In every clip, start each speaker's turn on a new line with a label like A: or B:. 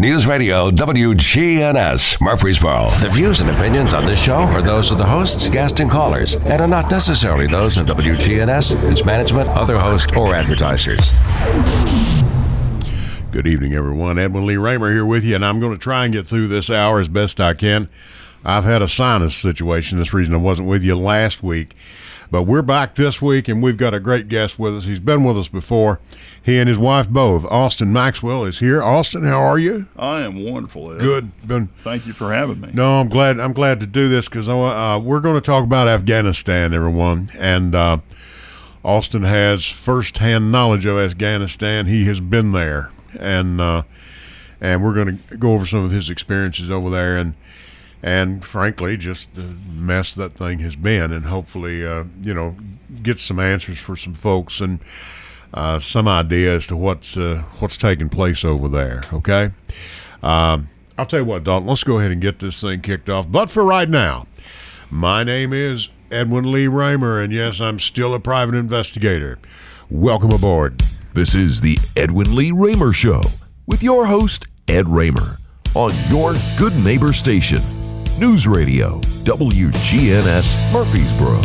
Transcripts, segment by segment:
A: News Radio WGNS Murfreesboro. The views and opinions on this show are those of the hosts, guests, and callers, and are not necessarily those of WGNS, its management, other hosts, or advertisers.
B: Good evening, everyone. Edwin Lee Raymer here with you, and I'm going to try and get through this hour as best I can. I've had a sinus situation. This reason I wasn't with you last week. But we're back this week, and we've got a great guest with us. He's been with us before. He and his wife both. Austin Maxwell is here. Austin, how are you?
C: I am wonderful. Ed.
B: Good. Been,
C: Thank you for having me.
B: no, I'm glad. I'm glad to do this because uh, we're going to talk about Afghanistan, everyone, and uh, Austin has firsthand knowledge of Afghanistan. He has been there, and uh, and we're going to go over some of his experiences over there, and and frankly, just the mess that thing has been, and hopefully, uh, you know, get some answers for some folks and uh, some idea as to what's uh, what's taking place over there. Okay, um, I'll tell you what, Dalton. Let's go ahead and get this thing kicked off. But for right now, my name is Edwin Lee Raymer, and yes, I'm still a private investigator. Welcome aboard.
D: This is the Edwin Lee Raymer Show with your host, Ed Raymer, on your good neighbor station, News Radio, WGNS Murfreesboro.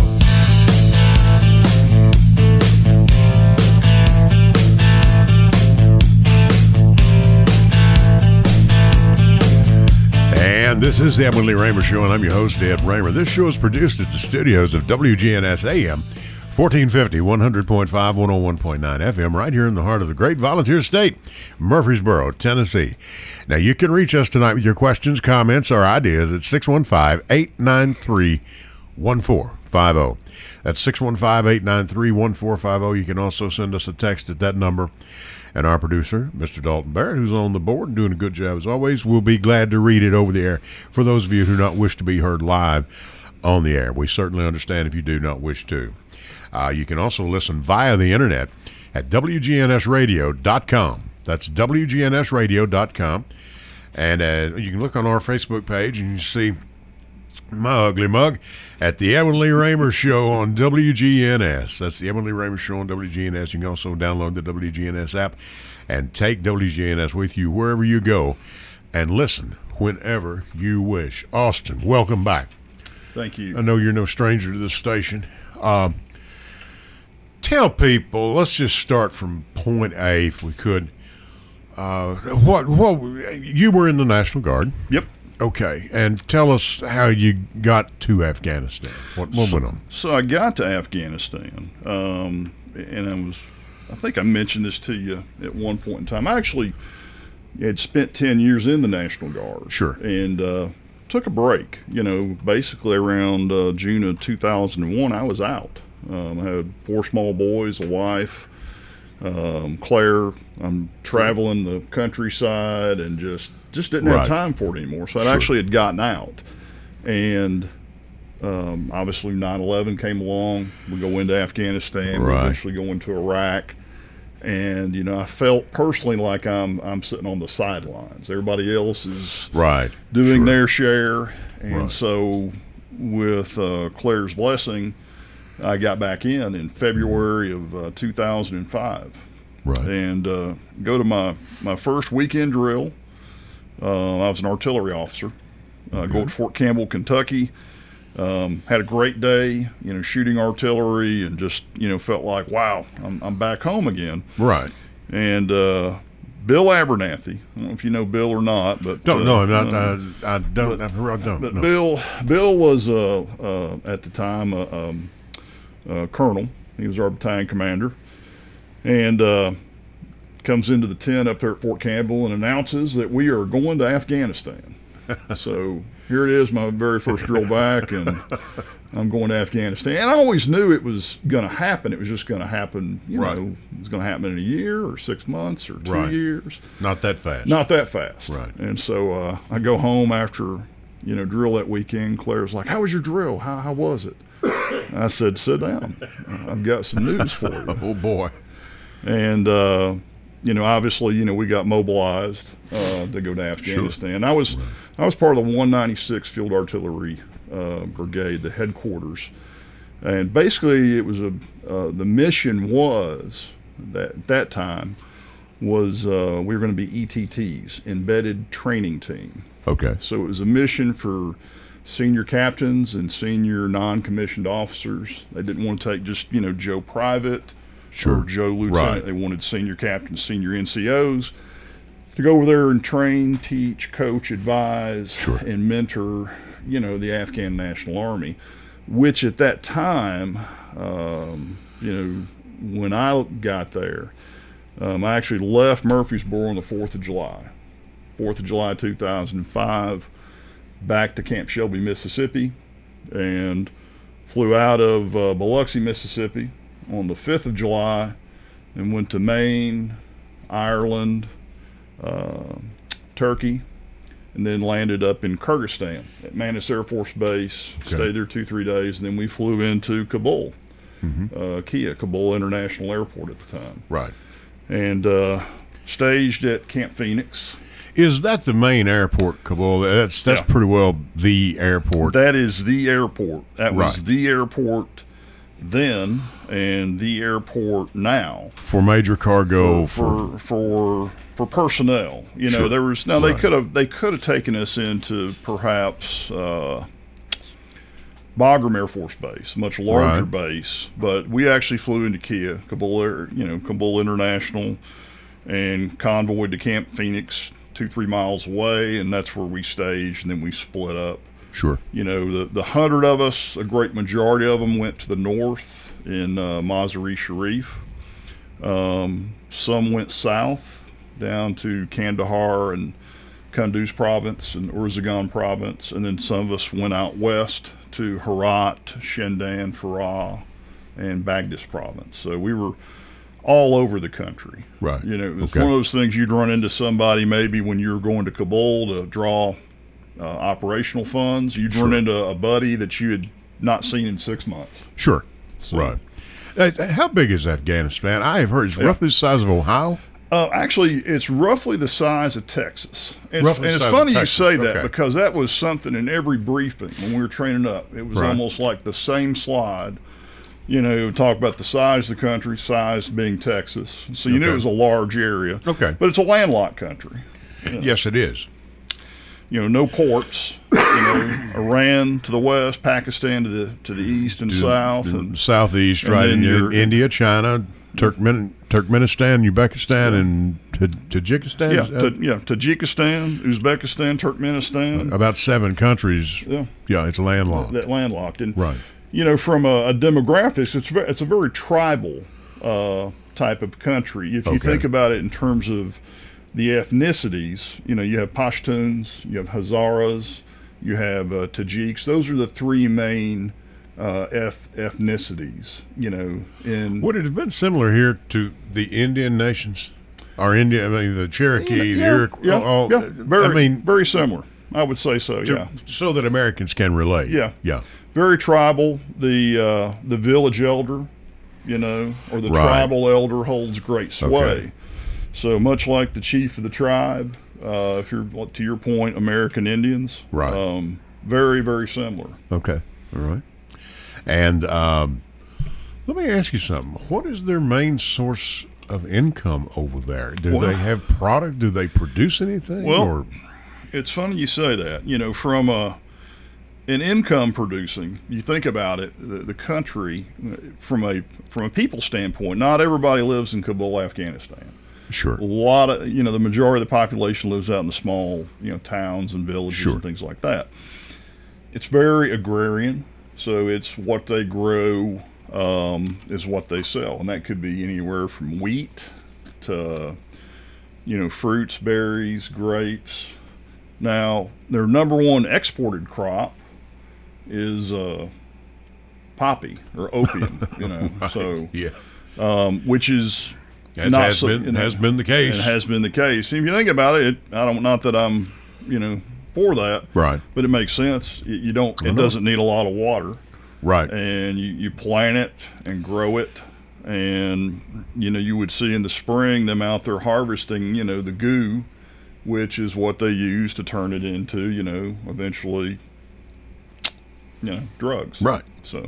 B: And this is the Edwin Lee Raymer Show, and I'm your host, Ed Raymer. This show is produced at the studios of WGNS AM, 1450, 100.5, 101.9 FM, right here in the heart of the great volunteer state, Murfreesboro, Tennessee. Now, you can reach us tonight with your questions, comments, or ideas at 615 893 1450. That's 615 893 1450. You can also send us a text at that number. And our producer, Mr. Dalton Barrett, who's on the board and doing a good job as always, will be glad to read it over the air for those of you who do not wish to be heard live on the air. We certainly understand if you do not wish to. Uh, you can also listen via the internet at WGNSradio.com. That's WGNSradio.com. And uh, you can look on our Facebook page and you see my ugly mug at the Lee Raymer Show on WGNS. That's the Lee Raymer Show on WGNS. You can also download the WGNS app and take WGNS with you wherever you go and listen whenever you wish. Austin, welcome back.
C: Thank you.
B: I know you're no stranger to this station. Um, tell people, let's just start from point A if we could. Uh, what what you were in the National Guard?
C: Yep.
B: Okay, and tell us how you got to Afghanistan. What, what went on?
C: So I got to Afghanistan, um, and I was, I think I mentioned this to you at one point in time. I actually had spent 10 years in the National Guard.
B: Sure.
C: And uh, took a break. You know, basically around uh, June of 2001, I was out. Um, I had four small boys, a wife. Um, Claire, I'm traveling the countryside and just just didn't
B: Right.
C: have time for it anymore. So I
B: Sure.
C: actually had gotten out, and um, obviously 9/11 came along. We go into Afghanistan. We
B: Right.
C: eventually go into Iraq, and you know I felt personally like I'm I'm sitting on the sidelines. Everybody else is
B: Right.
C: doing
B: Sure.
C: their share, and
B: Right.
C: so with uh, Claire's blessing, I got back in in February of uh, 2005
B: Right.
C: and uh, go to my, my first weekend drill. Uh, I was an artillery officer. Uh, Go to Fort Campbell, Kentucky. Um, had a great day, you know, shooting artillery, and just you know felt like wow, I'm, I'm back home again.
B: Right.
C: And uh, Bill Abernathy, I don't know if you know Bill or not, but
B: Don't
C: uh,
B: know. I'm not.
C: uh,
B: I, I don't. I don't.
C: but
B: no.
C: Bill, Bill was uh, uh, at the time a, um, a colonel. He was our battalion commander, and uh, comes into the tent up there at Fort Campbell and announces that we are going to Afghanistan. so here it is, my very first drill back, and I'm going to Afghanistan. And I always knew it was going to happen. It was just going to happen. You
B: Right.
C: know, it was going to happen in a year or six months or two
B: Right.
C: years
B: Not that fast.
C: not that fast.
B: Right.
C: And so uh, I go home after, you know, drill that weekend. Claire's like, "How was your drill? How how was it?" I said, "Sit down. I've got some news for you."
B: Oh boy.
C: And uh, you know, obviously, you know, we got mobilized uh, to go to Afghanistan. I was I was part of the 196 Field Artillery uh, Brigade, the headquarters, and basically, it was a uh, the mission was that at that time was uh, we were going to be ETTs, embedded training team.
B: Okay.
C: So it was a mission for senior captains and senior non-commissioned officers. They didn't want to take just you know Joe Private
B: Sure.
C: or Joe Lieutenant.
B: Right.
C: They wanted senior captains, senior NCOs to go over there and train, teach, coach, advise,
B: Sure.
C: and mentor. You know the Afghan National Army, which at that time, um, you know, when I got there, um, I actually left Murfreesboro on the Fourth of July. 4th of July 2005, back to Camp Shelby, Mississippi, and flew out of uh, Biloxi, Mississippi on the 5th of July and went to Maine, Ireland, uh, Turkey, and then landed up in Kyrgyzstan at Manas Air Force Base.
B: Okay.
C: Stayed there two, three days, and then we flew into Kabul, uh, Kia, Kabul International Airport at the time,
B: Right.
C: and uh, staged at Camp Phoenix.
B: Is that the main airport, Kabul? That's that's
C: Yeah.
B: pretty well the airport.
C: That is the airport. That was the airport then and the airport now
B: for major cargo for,
C: for for for personnel. You know,
B: Sure.
C: there was now they could have they could have taken us into perhaps uh, Bagram Air Force Base, much larger
B: Right.
C: base, but we actually flew into Kia, Kabul, Air, you know, Kabul International, and convoyed to Camp Phoenix, two three miles away, and that's where we staged, and then we split up
B: sure.
C: you know, the, the hundred of us, a great majority of them went to the north in uh, Mazar-e Sharif. Um, some went south down to Kandahar and Kunduz province and Uruzgan province, and then some of us went out west to Herat, Shindand, Farah, and Badghis province. So we were all over the country.
B: Right.
C: You know, it was
B: Okay.
C: one of those things you'd run into somebody maybe when you're going to Kabul to draw uh, operational funds. You'd run into a buddy that you had not seen in six months.
B: Sure.
C: So-
B: Right. Uh, how big is Afghanistan? I have heard it's roughly the size of Ohio.
C: Uh, actually, it's roughly the size of Texas. And it's,
B: Roughly
C: and it's funny you say that
B: okay.
C: because that was something in every briefing when we were training up. It was
B: Right.
C: almost like the same slide. You know, talk about the size of the country, size being Texas. So you knew it was a large area.
B: Okay.
C: But it's a landlocked country.
B: Yes, it is.
C: you know, no ports. You know, Iran to the west, Pakistan to the to the east and south, and
B: Southeast,
C: and
B: right?
C: then
B: And you're
C: you're-
B: India, China, Turkmen, Turkmenistan, Uzbekistan, and Ta- Tajikistan.
C: yeah, yeah, Tajikistan, Uzbekistan, Turkmenistan,
B: about seven countries.
C: yeah,
B: Yeah, it's landlocked.
C: that landlocked. And
B: Right.
C: you know, from a, a demographics, it's it's a very tribal uh, type of country. If you think about it in terms of the ethnicities, you know, you have Pashtuns, you have Hazaras, you have uh, Tajiks. Those are the three main uh, eth- ethnicities. You know, in
B: Would it have been similar here to the Indian nations? Or India, I mean, the Cherokee, the
C: yeah,
B: Iroquois.
C: yeah,
B: all-
C: yeah, very,
B: I mean,
C: very similar. I would say so.
B: to-
C: yeah,
B: so that Americans can relate.
C: Yeah.
B: Yeah.
C: very tribal. The uh, the village elder, you know, or the
B: Right.
C: tribal elder holds great sway.
B: Okay.
C: So much like the chief of the tribe, uh, if you're to your point, American Indians,
B: Right.
C: Um, very very similar.
B: Okay. All right. And um, let me ask you something. What is their main source of income over there? Do
C: Well-
B: they have product? Do they produce anything?
C: Well,
B: or
C: It's funny you say that. You know, from a an income producing, you think about it, the, the country uh, from a from a people standpoint, not everybody lives in Kabul, Afghanistan.
B: sure.
C: a lot of you know the majority of the population lives out in the small you know towns and villages
B: Sure.
C: and things like that it's very agrarian so it's what they grow um, is what they sell and that could be anywhere from wheat to you know fruits berries grapes now their number one exported crop is uh, poppy or opium you know so
B: Yeah.
C: um, which is
B: That
C: not
B: has
C: so-
B: been
C: you know,
B: has been the case.
C: it has been the case. If you think about it, it, I don't. Not that I'm, you know, for that,
B: right.
C: but it makes sense. You, don't. It
B: know.
C: doesn't need a lot of water,
B: Right.
C: and you, you plant it and grow it, and you know you would see in the spring them out there harvesting. You know the goo, which is what they use to turn it into. You know, eventually, you know, drugs.
B: Right.
C: So,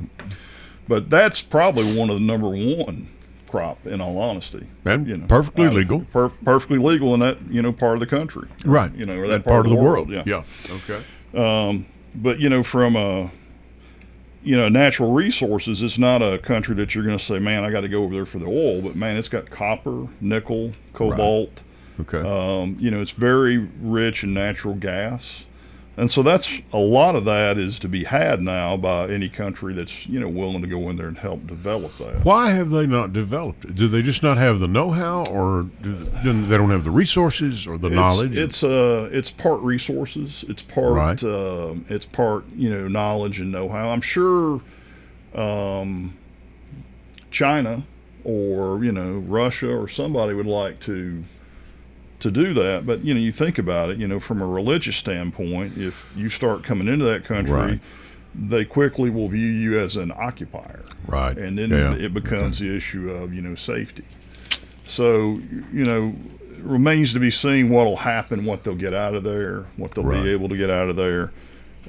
C: but that's probably one of the number one crop. In all honesty,
B: And you
C: know, perfectly
B: legal.
C: per- perfectly legal in that you know part of the country,
B: Right.
C: You know, or
B: that, part, of the world. Yeah. yeah, Okay.
C: but you know from a you know natural resources it's not a country that you're going to say man i got to go over there for the oil but man it's got copper nickel cobalt
B: Okay.
C: um, you know it's very rich in natural gas and so that's a lot of that is to be had now by any country that's you know willing to go in there and help develop that
B: Why have they not developed it? Do they just not have the know-how, or do they, don't have the resources or the knowledge?
C: It's uh, it's part resources. It's part
B: Right.
C: um, it's part you know knowledge and know-how. I'm sure um, China or you know Russia or somebody would like to to do that. But you know you think about it. You know from a religious standpoint, if you start coming into that country.
B: Right.
C: They quickly will view you as an occupier,
B: right.
C: and then
B: Yeah.
C: it becomes the issue of you know safety. So you know, remains to be seen what'll happen, what they'll get out of there, what they'll
B: Right.
C: be able to get out of there.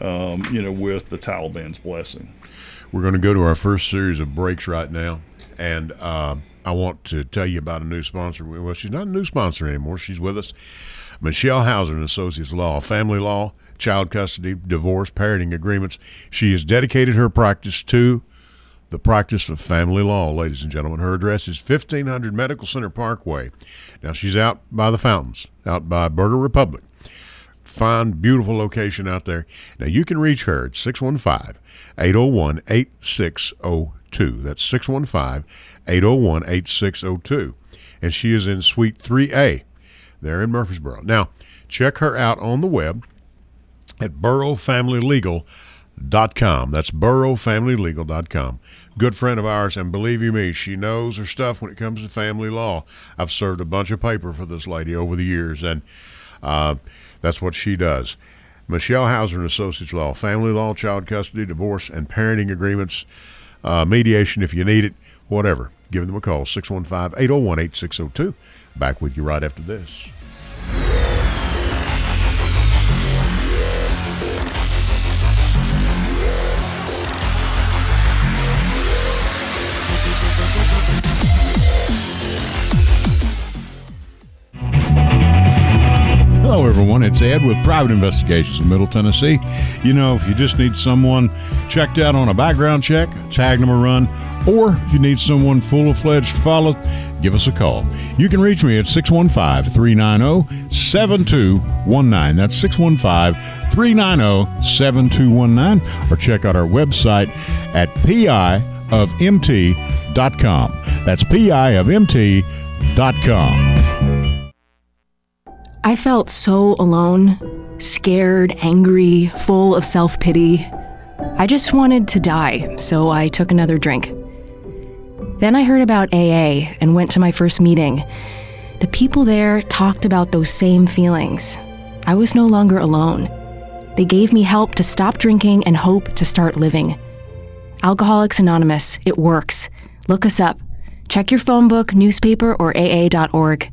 C: Um, you know, with the Taliban's blessing.
B: We're going to go to our first series of breaks right now, and uh, I want to tell you about a new sponsor. Well, she's not a new sponsor anymore. She's with us, Michelle Hauser and Associates Law, Family Law, Child Custody, Divorce, Parenting Agreements. She has dedicated her practice to the practice of family law, ladies and gentlemen. Her address is 1500 Medical Center Parkway. Now, she's out by the fountains, out by Burger Republic. Fine, beautiful location out there. Now, you can reach her at 615 801 8602. That's 615 801 8602. And she is in Suite 3A there in Murfreesboro. Now, check her out on the web at burrowfamilylegal.com. That's burrowfamilylegal.com. Good friend of ours, and believe you me, she knows her stuff when it comes to family law. I've served a bunch of paper for this lady over the years, and uh, that's what she does. Michelle Hauser and Associates Law, family law, child custody, divorce, and parenting agreements, uh, mediation if you need it, whatever. Give them a call, 615 801 8602. Back with you right after this.
E: Hello, everyone. It's Ed with Private Investigations in Middle Tennessee. You know, if you just need someone checked out on a background check, tag them a run, or if you need someone full of fledged follow, give us a call. You can reach me at 615 390 7219. That's 615 390 7219. Or check out our website at pi of piofmt.com. That's pi of piofmt.com.
F: I felt so alone, scared, angry, full of self pity. I just wanted to die, so I took another drink. Then I heard about AA and went to my first meeting. The people there talked about those same feelings. I was no longer alone. They gave me help to stop drinking and hope to start living. Alcoholics Anonymous, it works. Look us up. Check your phone book, newspaper, or AA.org.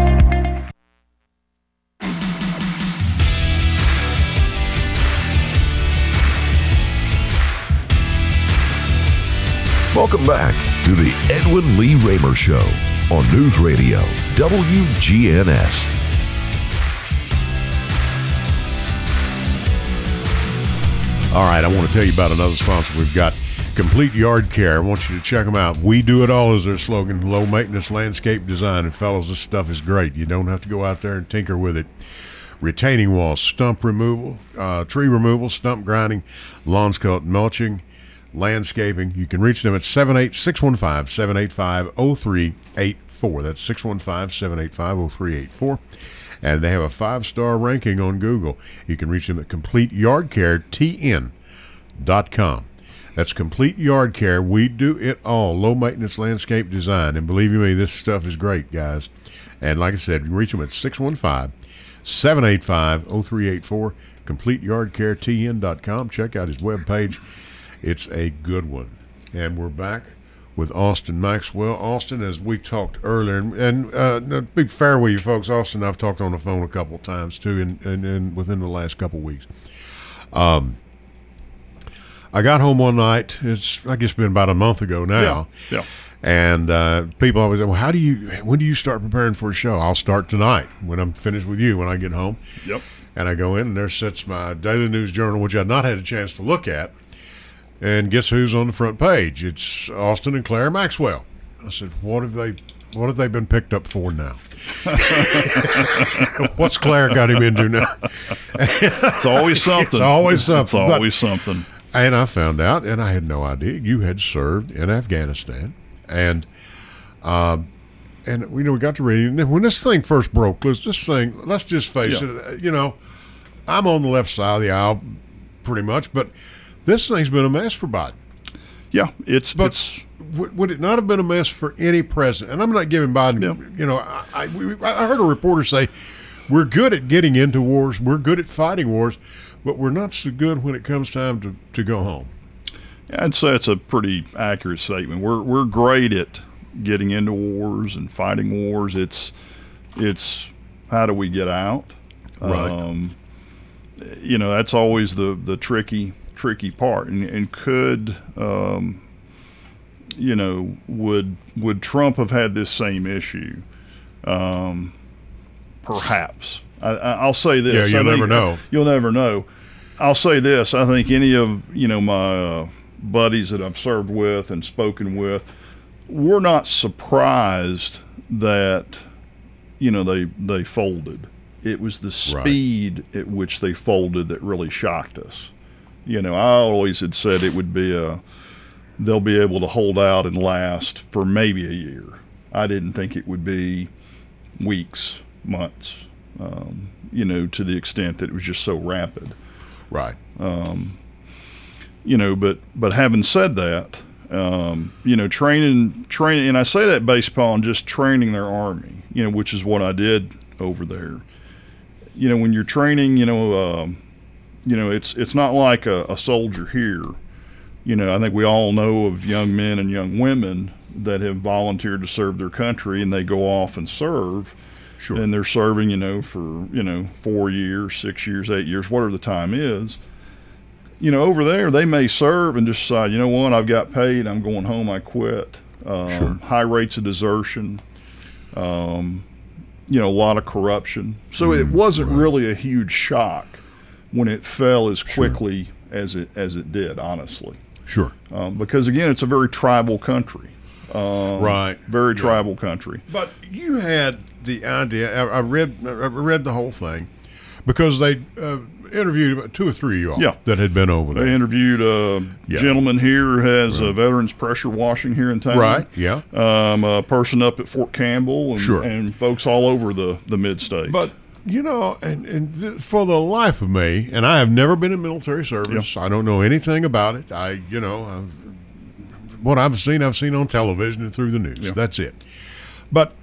D: Welcome back to the Edwin Lee Raymer Show on News Radio WGNS.
B: All right, I want to tell you about another sponsor we've got. Complete Yard Care. I want you to check them out. We do it all is their slogan. Low maintenance landscape design. And fellas, this stuff is great. You don't have to go out there and tinker with it. Retaining walls, stump removal, uh, tree removal, stump grinding, lawn scut mulching, landscaping. You can reach them at 78 615 785 0384. That's 615 785 0384. And they have a five star ranking on Google. You can reach them at CompleteYardCareTN.com. That's complete yard care. We do it all. Low maintenance landscape design. And believe you me, this stuff is great, guys. And like I said, reach them at 615 785 0384. CompleteYardCareTN.com. Check out his webpage. It's a good one. And we're back with Austin Maxwell. Austin, as we talked earlier, and, and uh, to be fair with you folks, Austin, I've talked on the phone a couple of times too, and, and, and within the last couple of weeks. Um, I got home one night. It's I guess been about a month ago now.
C: Yeah. yeah.
B: And uh, people always say, "Well, how do you? When do you start preparing for a show?" I'll start tonight when I'm finished with you when I get home.
C: Yep.
B: And I go in, and there sits my daily news journal, which I'd not had a chance to look at. And guess who's on the front page? It's Austin and Claire Maxwell. I said, "What have they? What have they been picked up for now? What's Claire got him into now?"
C: It's always something.
B: It's always something.
C: It's always something.
B: And I found out, and I had no idea, you had served in Afghanistan, and um, and you know we got to reading. And when this thing first broke, let's this thing. Let's just face
C: Yeah.
B: it. You know, I'm on the left side of the aisle, pretty much, but this thing's been a mess for Biden.
C: Yeah, it's
B: But
C: it's
B: would, would it not have been a mess for any president? And I'm not giving Biden.
C: Yeah.
B: You know, I, I, I heard a reporter say, "We're good at getting into wars. We're good at fighting wars, but we're not so good when it comes time to, to go home."
C: I'd say it's a pretty accurate statement. We're we're great at getting into wars and fighting wars. It's it's how do we get out?
B: Right.
C: Um, you know, that's always the the tricky tricky part. And and could um, you know would would Trump have had this same issue? Um, perhaps. I, I- I'll say this.
B: Yeah, you'll
C: think-
B: never know.
C: You'll never know. I'll say this. I think any of you know my uh, buddies that I've served with and spoken with, we're not surprised that you know they they folded. It was the
B: Right.
C: speed at which they folded that really shocked us. You know, I always had said it would be a they'll be able to hold out and last for maybe a year. I didn't think it would be weeks, months. Um, you know, to the extent that it was just so rapid
B: Right.
C: you know but but having said that um, you know training training and i say that based upon just training their army you know which is what i did over there you know when you're training you know um, you know it's it's not like a, a soldier here you know i think we all know of young men and young women that have volunteered to serve their country and they go off and serve
B: Sure.
C: and they're serving you know for you know four years six years eight years whatever the time is you know, over there they may serve and just decide, you know what, I've got paid, I'm going home, I quit. Um,
B: Sure.
C: High rates of desertion, um, you know, a lot of corruption. So it wasn't really a huge shock when it fell as quickly as it as it did, honestly,
B: Sure.
C: um, because again, it's a very tribal country, um,
B: Right.
C: Very tribal country.
B: But you had the idea. I, I read. I read the whole thing because they uh, interviewed about two or three of y'all
C: Yeah.
B: that had been over there.
C: They interviewed a
B: Yeah.
C: gentleman here who has a veterans pressure washing here in town.
B: Right. Yeah.
C: um, a person up at Fort Campbell, and,
B: Sure.
C: and folks all over the the mid state.
B: But you know, and, and th- for the life of me, and I have never been in military service. I don't know anything about it. I, you know, I've what I've seen, I've seen on television and through the news. That's it. But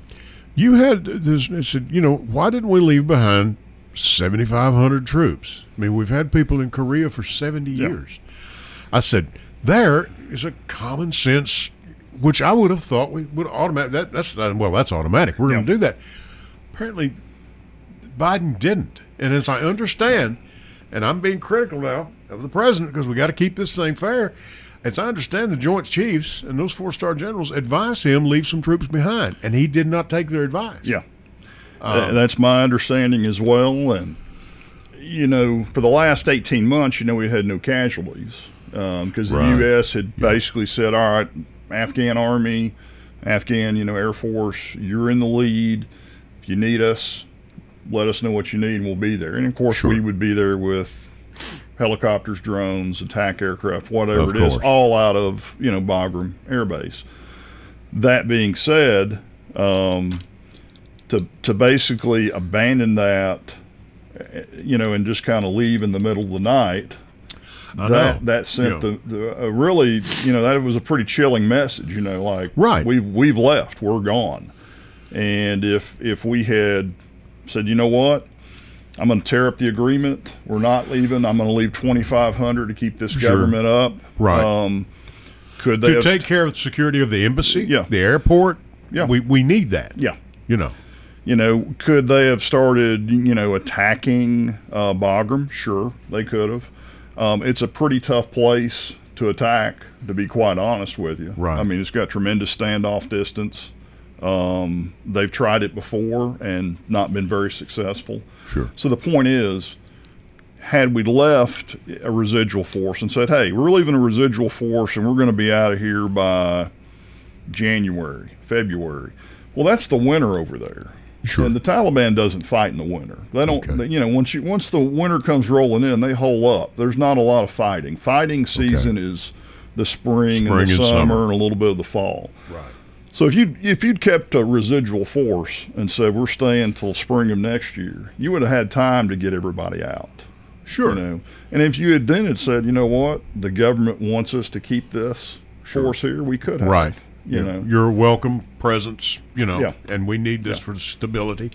B: you had this. It said, you know, why didn't we leave behind seventy five hundred troops? I mean, we've had people in Korea for seventy years. I said, there is a common sense, which I would have thought we would automatic. That, that's uh, well, that's automatic. We're going to do that. Apparently, Biden didn't. And as I understand, and I'm being critical now of the president because we got to keep this thing fair. As I understand, the Joint Chiefs and those four star generals advised him leave some troops behind, and he did not take their advice.
C: yeah,
B: Um,
C: that's my understanding as well. And you know, for the last eighteen months, you know, we had no casualties because
B: Right.
C: the U.S. had basically said, "All right, Afghan Army, Afghan, you know, Air Force, you're in the lead. If you need us, let us know what you need, and we'll be there." And of course,
B: Sure.
C: we would be there with helicopters, drones, attack aircraft, whatever
B: Of
C: it is,
B: course.
C: all out of you know Bagram Air Base. That being said, um, to to basically abandon that, you know, and just kind of leave in the middle of the night.
B: I
C: that
B: know.
C: that sent
B: Yeah.
C: the, the uh, really you know that was a pretty chilling message. You know, like
B: Right.
C: we've we've left, we're gone, and if if we had said, you know what. I'm going to tear up the agreement. We're not leaving. I'm going to leave 2,500 to keep this
B: Sure.
C: government up.
B: Right.
C: Um, could they
B: to take care of the security of the embassy,
C: Yeah.
B: the airport.
C: Yeah.
B: we we need that.
C: Yeah.
B: you know.
C: You know, could they have started, you know, attacking uh, Bagram? Sure, they could have. Um, it's a pretty tough place to attack, to be quite honest with you.
B: Right.
C: I mean, it's got tremendous standoff distance. Um, they've tried it before and not been very successful.
B: Sure.
C: So the point is, had we left a residual force and said, "Hey, we're leaving a residual force and we're going to be out of here by January, February," well, that's the winter over there.
B: Sure.
C: And the Taliban doesn't fight in the winter. They don't.
B: Okay.
C: they- you know, once you once the winter comes rolling in, they hole up. There's not a lot of fighting. Fighting season is the spring,
B: Spring
C: and the
B: and
C: summer,
B: summer.
C: and a little bit of the fall.
B: Right.
C: So if you if you'd kept a residual force and said we're staying till spring of next year, you would have had time to get everybody out.
B: Sure.
C: You know, and if you had then had said, you know what, the government wants us to keep this force here, we could have.
B: Right.
C: You
B: Yeah.
C: know,
B: You're welcome presence, you know,
C: Yeah.
B: and we need this
C: Yeah.
B: for stability.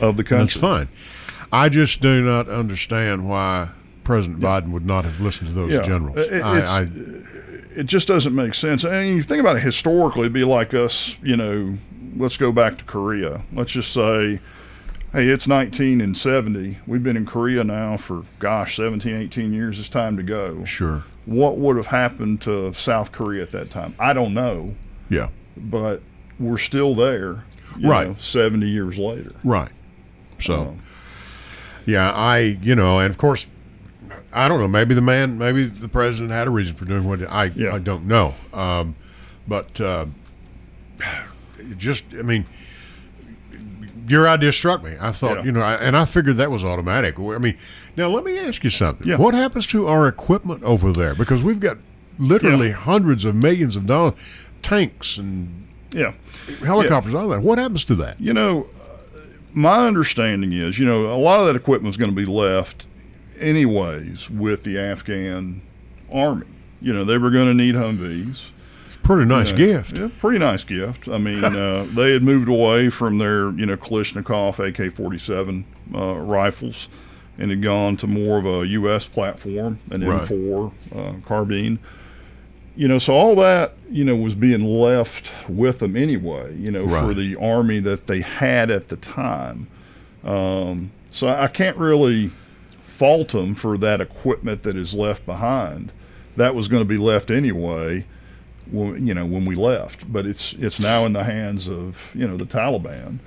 C: of the country.
B: That's fine. I just do not understand why President Biden would not have listened to those
C: Yeah.
B: generals.
C: Uh, it-
B: I, I,
C: It just doesn't make sense. And you think about it historically, it'd be like us, you know, let's go back to Korea. Let's just say, hey, it's 19 and 70. We've been in Korea now for, gosh, 17, 18 years. It's time to go.
B: sure.
C: What would have happened to South Korea at that time? I don't know,
B: Yeah.
C: but we're still there, you
B: Right.
C: know, 70 years later.
B: Right. So,
C: Um,
B: yeah, I, you know, and of course, I don't know. Maybe the man, maybe the president had a reason for doing what he- I,
C: Yeah.
B: I don't know. Um, but uh, just, I mean, your idea struck me. I thought,
C: Yeah.
B: you know, I, and I figured that was automatic. I mean, now let me ask you something.
C: Yeah.
B: What happens to our equipment over there? Because we've got literally hundreds of millions of dollars, tanks and
C: yeah.
B: helicopters, all that. What happens to that?
C: You know, my understanding is, you know, a lot of that equipment is going to be left anyways with the Afghan army. You know, they were going to need Humvees.
B: Pretty nice gift.
C: Yeah, pretty nice gift. I mean, uh, they had moved away from their, you know, Kalashnikov AK-47 uh, rifles and had gone to more of a U.S. platform, an
B: Right.
C: M4 uh, carbine. You know, so all that, you know, was being left with them anyway, you know, for the army that they had at the time. Um, so I can't really fault them for that equipment that is left behind. That was going to be left anyway when, you know when we left but it's it's now in the hands of you know the Taliban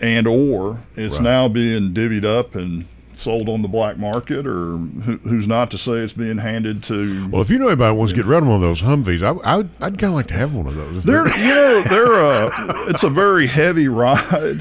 C: and or it's
B: Right.
C: now being divvied up and sold on the black market or who, who's not to say it's being handed to
B: Well, if you know anybody who wants to get rid of one of those Humvees, I, I would, I'd kind of like to have one of those. If
C: they're you know they're uh it's a very heavy ride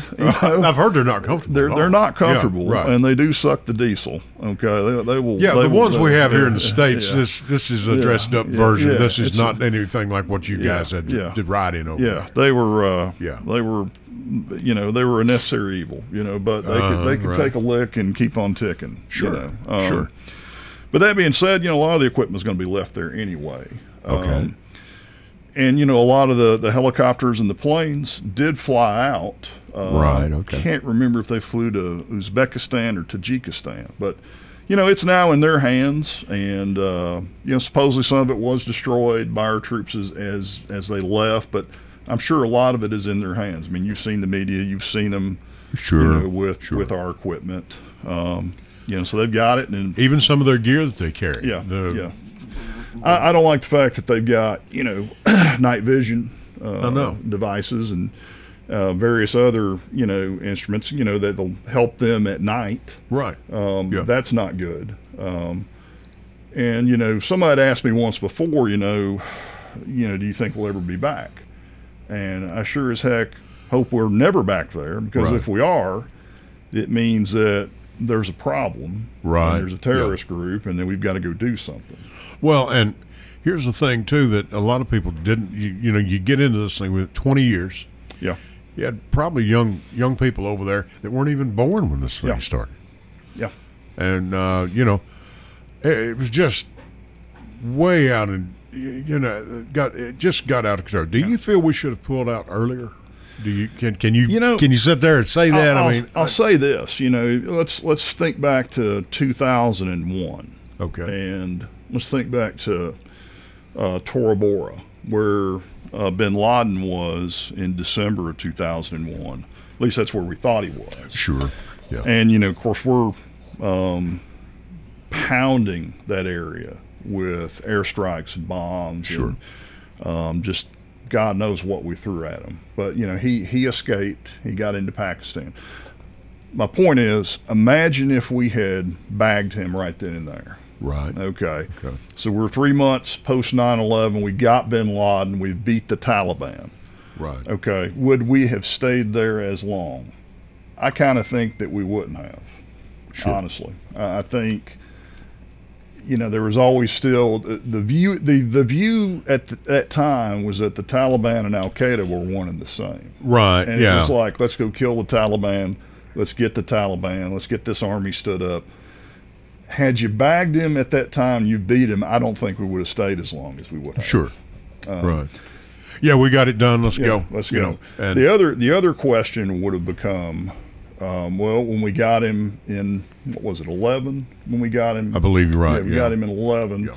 C: you know?
B: I've heard they're not comfortable.
C: they're they're not
B: Yeah,
C: comfortable
B: right.
C: and they do suck the diesel okay they, they will
B: yeah,
C: they
B: the
C: will-
B: ones we have here in the states,
C: yeah.
B: this this is a
C: Yeah,
B: dressed up
C: yeah,
B: version.
C: yeah,
B: this is
C: it's
B: not anything like what you
C: Yeah,
B: guys had
C: yeah.
B: did ride in over
C: Yeah,
B: there.
C: they were. Uh,
B: Yeah.
C: they were. You know, they were a necessary evil. You know, but they could they could
B: right.
C: take a lick and keep on ticking.
B: Sure,
C: You know? Um,
B: sure.
C: But that being said, you know, a lot of the equipment is going to be left there anyway.
B: Okay.
C: Um, and you know, a lot of the the helicopters and the planes did fly out. Uh,
B: Right, okay.
C: Can't remember if they flew to Uzbekistan or Tajikistan, but you know, it's now in their hands, and uh, you know, supposedly some of it was destroyed by our troops as, as as they left, but I'm sure a lot of it is in their hands. I mean, you've seen the media, you've seen them,
B: Sure,
C: you know, with
B: sure.
C: with our equipment, um, you know, so they've got it, and
B: Even some of their gear that they carry.
C: yeah,
B: The-
C: yeah. I, I don't like the fact that they've got you know night vision uh, devices and uh, various other you know instruments you know that'll help them at night.
B: Right.
C: Um,
B: Yeah.
C: That's not good. Um, and you know, somebody asked me once before, you know, you know, do you think we'll ever be back? And I sure as heck hope we're never back there because
B: Right.
C: if we are, it means that there's a problem.
B: Right.
C: there's a terrorist group, and then we've got to go do something.
B: Well, and here's the thing too that a lot of people didn't. You, you know, you get into this thing with 20 years.
C: Yeah.
B: You had probably young young people over there that weren't even born when this thing
C: Yeah.
B: started.
C: Yeah.
B: and uh, you know, it, it was just way out and you know got it just got out of control. Do you feel we should have pulled out earlier? Do you can can you,
C: You know-
B: can you sit there and say that?
C: I'll,
B: I mean,
C: I'll say this. You know, let's let's think back to 2001,
B: okay,
C: and let's think back to uh, Tora Bora, where uh, Bin Laden was in December of 2001. At least that's where we thought he was.
B: sure, yeah,
C: And you know, of course, we're um, pounding that area with airstrikes and bombs.
B: Sure.
C: And, um, just God knows what we threw at him. But you know, he he escaped. He got into Pakistan. My point is, imagine if we had bagged him right then and there.
B: right,
C: Okay.
B: okay,
C: So we're three months post 9/11. We got Bin Laden. We've beat the Taliban.
B: right,
C: Okay. Would we have stayed there as long? I kind of think that we wouldn't have.
B: Sure.
C: Honestly, I I think you know there was always still the, the view. The the view at the, that time was that the Taliban and Al Qaeda were one and the same.
B: right,
C: And
B: yeah,
C: it was like, let's go kill the Taliban. Let's get the Taliban. Let's get this army stood up. Had you bagged him at that time, you beat him. I don't think we would have stayed as long as we would have.
B: sure, um, right. Yeah, we got it done. Let's
C: Yeah,
B: go.
C: Let's
B: you
C: go.
B: know, and
C: the other the other question would have become, um, well, when we got him in what was it, eleven? When we got him,
B: I believe you're right.
C: yeah, we
B: yeah.
C: got him in eleven.
B: Yeah.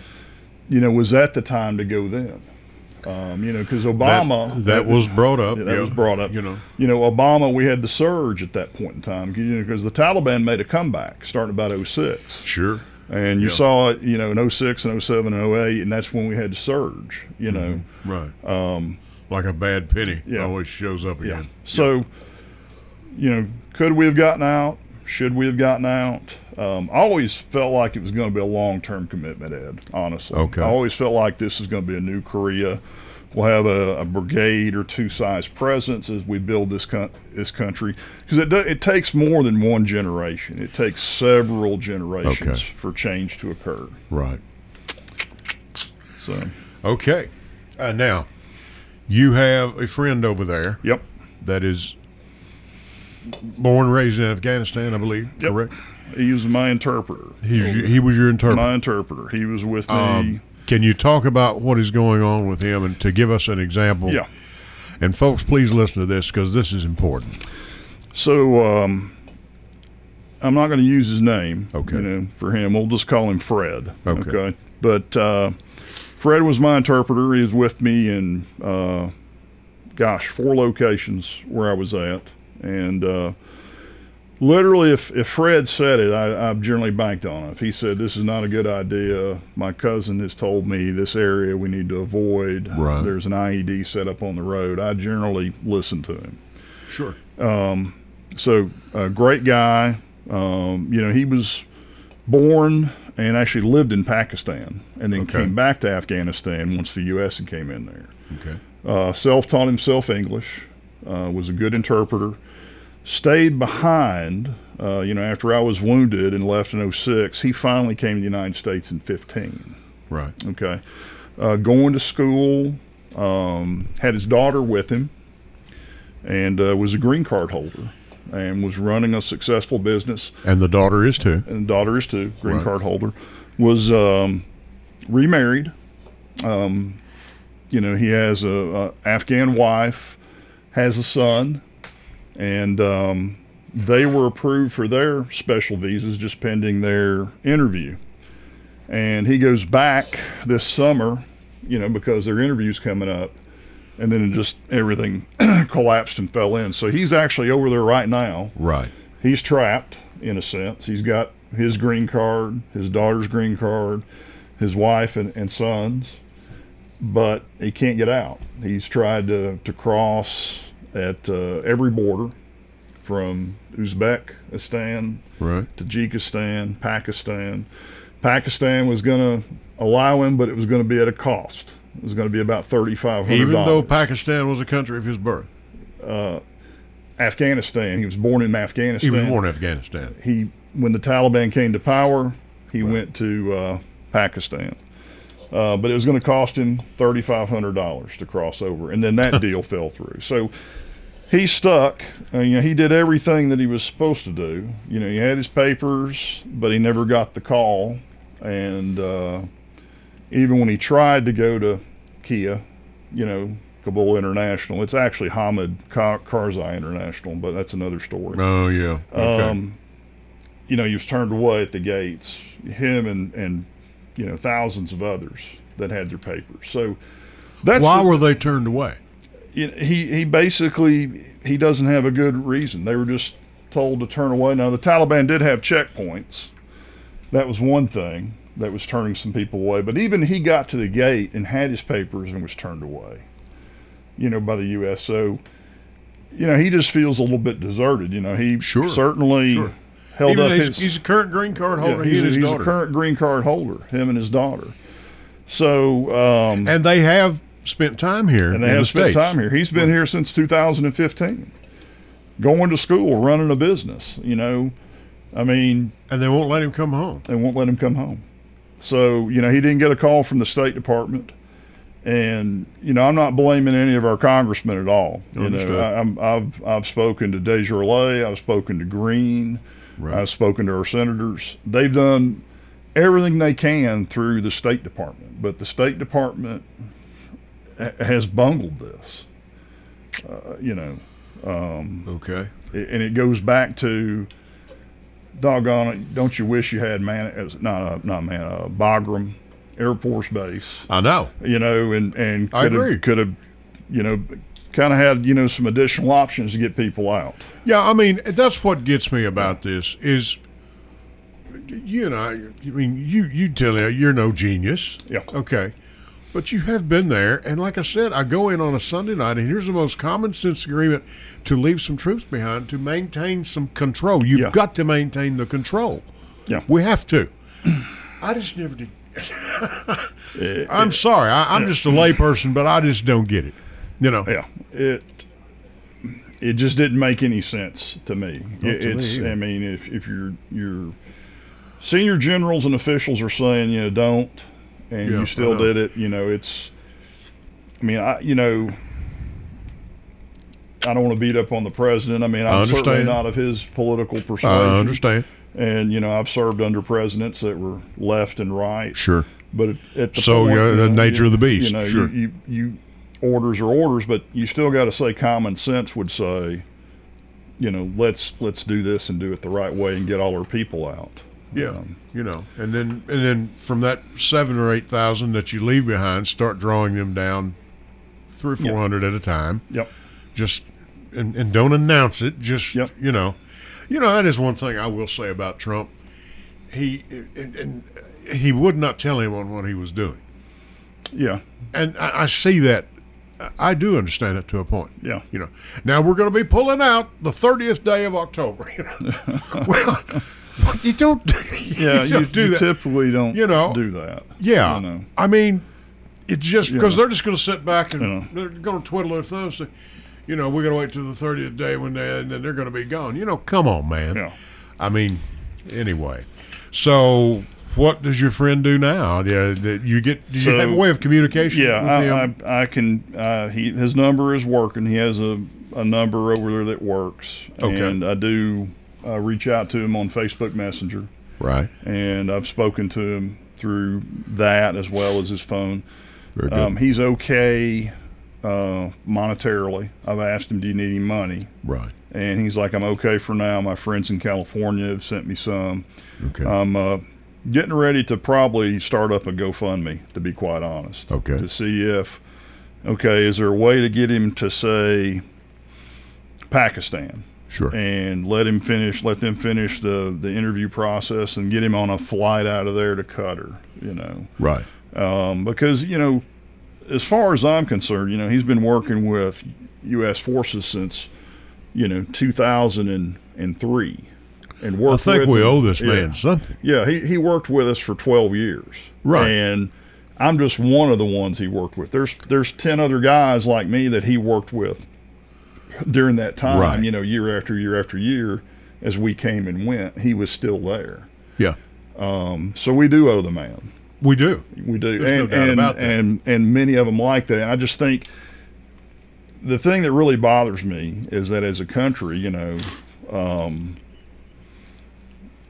C: You know, was that the time to go then? Um, you know, because Obama
B: that, that was brought up.
C: yeah, that was brought up.
B: You know,
C: you know, Obama. We had the surge at that point in time because the Taliban made a comeback starting about 06.
B: sure,
C: And you saw it, you know, in 06 and 07 and 08, and that's when we had the surge, you know.
B: right.
C: Um,
B: like a bad penny always shows up
C: Yeah.
B: again.
C: So, you know, could we have gotten out? Should we have gotten out? Um, I always felt like it was going to be a long term commitment, Ed, honestly.
B: Okay.
C: I always felt like this is going to be a new Korea. We'll have a, a brigade or two size presence as we build this this country because it do, it takes more than one generation. It takes several generations
B: Okay.
C: for change to occur.
B: Right.
C: So,
B: Okay. Uh, now, you have a friend over there
C: yep,
B: that is born and raised in Afghanistan, I believe.
C: Yep.
B: Correct.
C: he was my interpreter.
B: He's, he was your interpreter.
C: My interpreter. He was with me.
B: Um, can you talk about what is going on with him and to give us an example?
C: yeah.
B: And folks, please listen to this because this is important.
C: So um, I'm not going to use his name.
B: Okay.
C: You know, for him, we'll just call him Fred.
B: Okay.
C: But uh, Fred was my interpreter. He was with me in, uh, gosh, four locations where I was at, and uh, literally, if if Fred said it, I, I've generally banked on it. If he said this is not a good idea, my cousin has told me this area we need to avoid.
B: Right.
C: There's an IED set up on the road. I generally listen to him.
B: Sure.
C: Um, So, a great guy. Um, you know, he was born and actually lived in Pakistan and then
B: Okay.
C: came back to Afghanistan once the U.S. had came in there.
B: Okay.
C: Uh, Self taught himself English, uh, was a good interpreter, stayed behind. Uh, you know, after I was wounded and left in 06, he finally came to the United States in 15.
B: Right.
C: Okay. Uh, going to school, um, had his daughter with him, and uh, was a green card holder and was running a successful business.
B: And the daughter is too.
C: And the daughter is too, green
B: Right.
C: card holder. Was um, remarried. Um, you know, he has a, a Afghan wife, has a son, and um, they were approved for their special visas just pending their interview. And he goes back this summer, you know, because their interview's coming up, and then it just everything collapsed and fell in. So he's actually over there right now
B: Right.
C: he's trapped in a sense. He's got his green card, his daughter's green card, his wife and, and sons, but he can't get out. He's tried to, to cross at uh, every border from Uzbekistan,
B: Right.
C: Tajikistan, Pakistan. Pakistan was going to allow him, but it was going to be at a cost. It was going to be about thirty-five hundred.
B: Even though Pakistan was a country of his birth,
C: Afghanistan, he was born in Afghanistan.
B: he was born in Afghanistan.
C: he when the Taliban came to power, he went to uh, Pakistan. Uh, but it was going to cost him thirty five hundred dollars to cross over, and then that deal fell through. So he's stuck. Uh, you know, he did everything that he was supposed to do. You know, he had his papers, but he never got the call, and uh, even when he tried to go to Kia, you know, Kabul International, it's actually Hamid Kar- Karzai International, but that's another story.
B: Oh yeah. Okay.
C: Um, you know, he was turned away at the gates. Him and and you know thousands of others that had their papers. So that's
B: Why
C: the-
B: were they turned away?
C: he he basically he doesn't have a good reason. They were just told to turn away. Now the Taliban did have checkpoints. That was one thing that was turning some people away. But even he got to the gate and had his papers and was turned away. You know, by the U.S. So, you know, he just feels a little bit deserted. You know, he
B: Sure,
C: certainly
B: sure.
C: Held
B: Even
C: up
B: he's,
C: his.
B: he's a current green card
C: yeah,
B: holder. he
C: he's,
B: and
C: a,
B: his
C: he's a current green card holder. Him and his daughter. So, um,
B: and they have spent time here
C: and they have
B: the
C: spent
B: states.
C: time here. He's been here since 2015, going to school, running a business. You know, I mean,
B: and they won't let him come home.
C: they won't let him come home. So you know, he didn't get a call from the State Department, and you know, I'm not blaming any of our congressmen at all. You
B: Understood.
C: know, I, I'm, I've I've spoken to DesJarlais, I've spoken to Green,
B: Right.
C: I've spoken to our senators. They've done everything they can through the State Department, but the State Department ha- has bungled this. Uh, you know,
B: Okay.
C: it- and it goes back to doggone it don't you wish you had man not uh, not man uh, Bagram Air Force Base
B: I know.
C: you know and and
B: I
C: could
B: agree.
C: have could have you know kind of had you know some additional options to get people out
B: Yeah, I mean that's what gets me about this is, you know, I mean you you tell me you're no genius.
C: Yeah.
B: Okay. But you have been there, and like I said, I go in on a Sunday night, and here's the most common sense agreement to leave some troops behind to maintain some control. You've
C: Yeah.
B: got to maintain the control.
C: yeah
B: We have to. I just never did. Eh, I'm eh. sorry. I, I'm just a layperson, but I just don't get it. You know.
C: yeah it it just didn't make any sense to me
B: Not to
C: it's
B: either.
C: I mean if if your your senior generals and officials are saying you know don't and
B: Yeah,
C: you still did it you know it's I mean I you know I don't want to beat up on the president. I mean,
B: I
C: I'm certainly not of his political persuasion.
B: I understand.
C: And you know, I've served under presidents that were left and right.
B: Sure.
C: But at, at the
B: So,
C: point,
B: yeah,
C: you
B: the
C: know,
B: nature
C: you-
B: of the beast,
C: You know,
B: sure.
C: you, you you orders are orders, but you still got to say common sense would say, you know, let's let's do this and do it the right way and get all our people out.
B: Yeah,
C: Um,
B: you know, and then and then from that seven or eight thousand that you leave behind, start drawing them down three or four hundred at a time.
C: Yep.
B: Just and, and don't announce it. Just
C: Yep.
B: you know, you know that is one thing I will say about Trump. He and, and he would not tell anyone what he was doing,
C: Yeah.
B: and I, I see that. I do understand it to a point.
C: Yeah.
B: You know, now we're going to be pulling out the thirtieth day of October. You know, well, you don't.
C: Yeah.
B: you
C: You,
B: don't do
C: you
B: that.
C: typically don't
B: You know,
C: do that.
B: Yeah,
C: You know.
B: I mean, it's just because they're just going to sit back and they're going to twiddle their thumbs. To, you know, we're going to wait till the thirtieth day when they and then they're going to be gone. You know, come on, man.
C: Yeah.
B: I mean, anyway. So, what does your friend do now? Yeah, that you get. Do you
C: So-
B: have a way of communication?
C: Yeah? I, I, I can. Uh, he his number is working. He has a, a number over there that works,
B: Okay.
C: and I do uh, reach out to him on Facebook Messenger,
B: right.
C: and I've spoken to him through that as well as his phone.
B: Very good.
C: Um, he's okay uh, monetarily. I've asked him, "Do you need any money?"
B: right.
C: And he's like, "I'm okay for now. My friends in California have sent me some.
B: Okay.
C: I'm uh, getting ready to probably start up a GoFundMe, to be quite honest.
B: Okay.
C: To see if, okay, is there a way to get him to say Pakistan
B: sure.
C: and let him finish, let them finish the the interview process and get him on a flight out of there to Qatar, you know,
B: right.
C: um, because you know, as far as I'm concerned, you know, he's been working with U.S. forces since, you know, 2003, and worked.
B: I think we
C: them-
B: owe this
C: yeah.
B: man something.
C: Yeah, he, he worked with us for 12 years.
B: Right.
C: And I'm just one of the ones he worked with. There's there's 10 other guys like me that he worked with during that time,
B: Right.
C: you know, year after year after year as we came and went. He was still there.
B: Yeah,
C: So we do owe the man.
B: we do.
C: We do.
B: There's no
C: and,
B: doubt
C: and,
B: about that.
C: And and many of them like that. I just think the thing that really bothers me is that as a country, you know, um,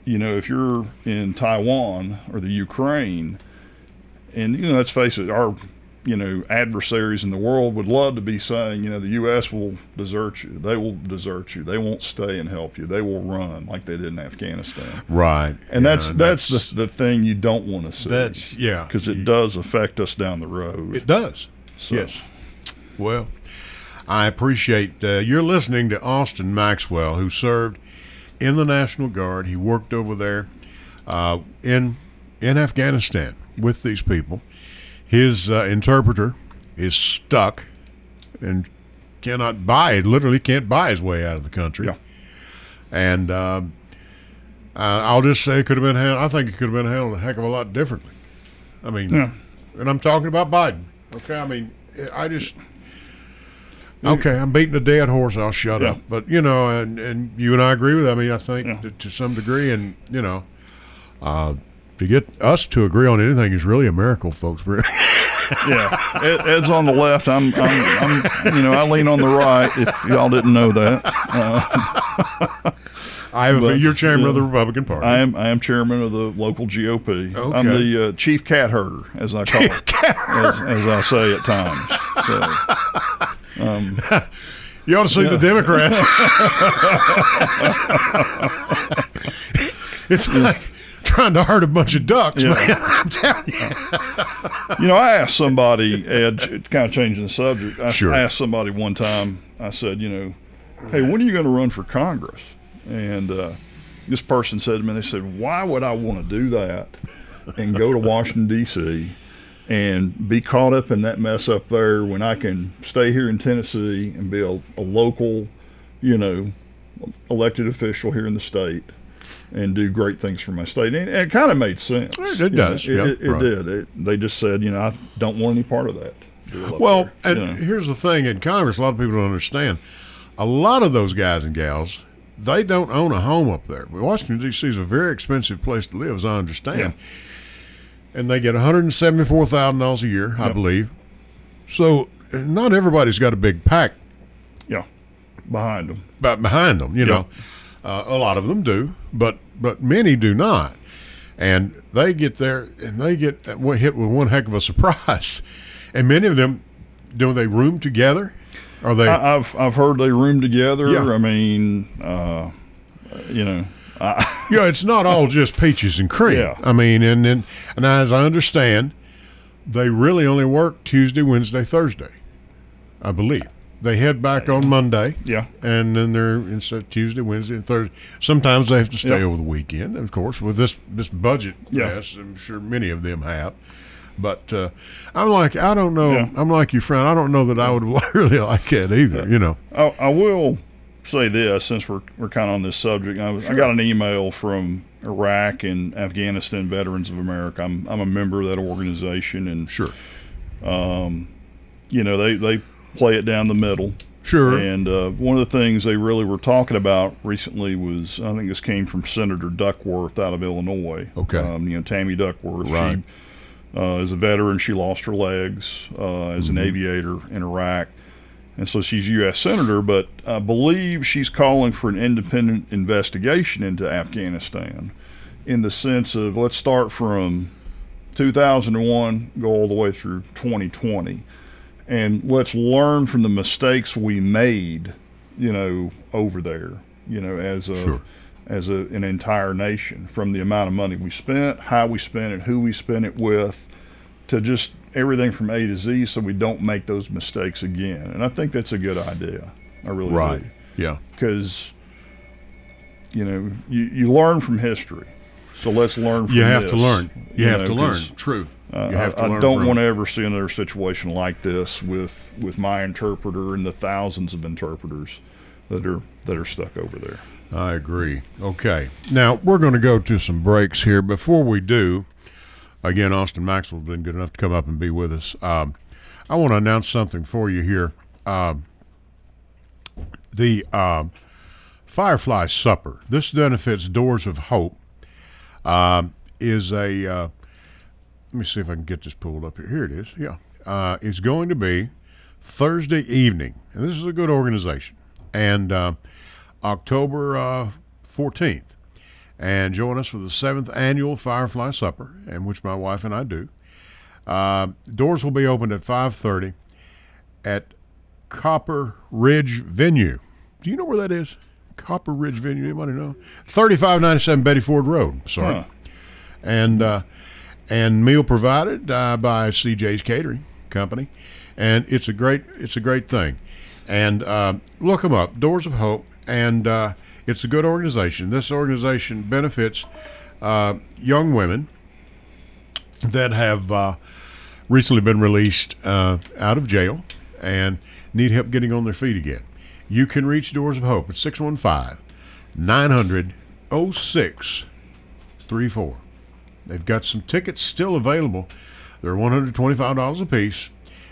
C: you know, if you're in Taiwan or the Ukraine and you know, let's face it, our you know adversaries in the world would love to be saying, you know, the U.S. will desert you. They will desert you. They won't stay and help you. They will run like they did in Afghanistan.
B: Right.
C: And
B: Yeah,
C: that's that's, the, the thing you don't want to see.
B: That's yeah.
C: because it does affect us down the road.
B: It does.
C: So-
B: Yes. Well, I appreciate uh, you're listening to Austin Maxwell, who served in the National Guard. He worked over there uh, in in Afghanistan with these people. His uh, interpreter is stuck and cannot buy. Literally can't buy his way out of the country.
C: Yeah.
B: And um, uh, I'll just say it could have been. Handled, I think it could have been handled a heck of a lot differently. I mean,
C: Yeah.
B: and I'm talking about Biden. Okay, I mean, I just okay. I'm beating a dead horse. I'll shut
C: Yeah.
B: up. But you know, and and you and I agree with. That. I mean, I think
C: Yeah.
B: to, to some degree, and you know, uh, to get us to agree on anything is really a miracle, folks.
C: yeah, Ed, Ed's on the left. I'm, I'm, I'm, you know, I lean on the right. If y'all didn't know that, uh,
B: I have a,
C: But,
B: you're chairman of the. Republican Party.
C: I am, I am chairman of the local GOP.
B: Okay.
C: I'm the uh, chief cat herder, as I call it, as, as I say at times. So,
B: you ought to see the Democrats. it's like trying to herd a bunch of ducks,
C: Yeah.
B: man. I'm telling you.
C: you know, I asked somebody, Ed, kind of changing the subject. I
B: Sure.
C: asked somebody one time. I said, you know, hey, when are you going to run for Congress? And uh, this person said to me, they said, why would I want to do that and go to Washington D.C. and be caught up in that mess up there when I can stay here in Tennessee and be a, a local, you know, elected official here in the state and do great things for my state. And it kind of made sense.
B: It
C: know,
B: does,
C: It, it, it
B: right.
C: did. It, they just said, you know, I don't want any part of that.
B: Well,
C: there,
B: and
C: you know.
B: here's the thing in Congress, a lot of people don't understand. A lot of those guys and gals, they don't own a home up there. Washington D.C. is a very expensive place to live, as I understand,
C: Yeah.
B: and they get one hundred and seventy-four thousand dollars a year, I
C: Yep.
B: believe. So not everybody's got a big pack
C: yeah, behind them.
B: But behind them. You know, uh, a lot of them do, but but many do not, and they get there and they get hit with one heck of a surprise, and many of them do they room together? Are they?
C: I, I've I've heard they room together.
B: Yeah.
C: I mean, uh, you know, I,
B: Yeah, it's not all just peaches and cream.
C: Yeah.
B: I mean, and, and and as I understand, they really only work Tuesday, Wednesday, Thursday. I believe they head back on Monday.
C: yeah,
B: and then they're instead Tuesday, Wednesday, and Thursday. Sometimes they have to stay
C: Yeah.
B: over the weekend, of course. With this this budget
C: Yeah.
B: mess, I'm sure many of them have. But uh, I'm like, I don't know.
C: Yeah.
B: I'm like your friend. I don't know that I would really like it either. You know.
C: I, I will say this since we're we're kind of on this subject. I, was, I got an email from Iraq and Afghanistan Veterans of America. I'm I'm a member of that organization, and
B: Sure.
C: um, you know they they play it down the middle.
B: Sure.
C: And uh, one of the things they really were talking about recently was I think this came from Senator Duckworth out of Illinois.
B: Okay.
C: Um, you know, Tammy Duckworth.
B: Right.
C: She uh, is a veteran. She lost her legs uh, as
B: Mm-hmm.
C: an aviator in Iraq. And so she's a U.S. Senator, but I believe she's calling for an independent investigation into Afghanistan in the sense of let's start from 2001, go all the way through 2020 and let's learn from the mistakes we made, you know, over there, you know, as a
B: Sure.
C: As a, an entire nation, from the amount of money we spent, how we spent it, who we spent it with, to just everything from A to Z, so we don't make those mistakes again. And I think that's a good idea. I really
B: Right.
C: do,
B: Yeah.
C: because you know you, you learn from history. So let's learn from
B: You have
C: this,
B: to learn. You, have
C: know,
B: to learn. True.
C: uh,
B: you have to
C: I,
B: learn.
C: I don't want to ever see another situation like this with with my interpreter and the thousands of interpreters that are that are stuck over there.
B: I agree. Okay. Now, we're going to go to some breaks here. Before we do, again, Austin Maxwell's been good enough to come up and be with us. Um, I want to announce something for you here. Um, the uh, Firefly Supper, this benefits Doors of Hope, um, is a, uh, let me see if I can get this pulled up here. Here it is. Yeah. Uh, is going to be Thursday evening. And this is a good organization. And uh, October uh, 14th. And join us for the seventh annual Firefly Supper, and which my wife and I do. Uh, doors will be opened at 5:30 at Copper Ridge Venue. Do you know where that is? Copper Ridge Venue. Anybody know? 3597 Betty Ford Road. Sorry.
C: Huh.
B: And uh, and meal provided uh, by CJ's Catering Company, and it's a great it's a great thing. And uh, look them up, Doors of Hope, and uh, it's a good organization. This organization benefits uh, young women that have uh, recently been released uh, out of jail and need help getting on their feet again. You can reach Doors of Hope at 615 900 0634. They've got some tickets still available. They're $125 a piece,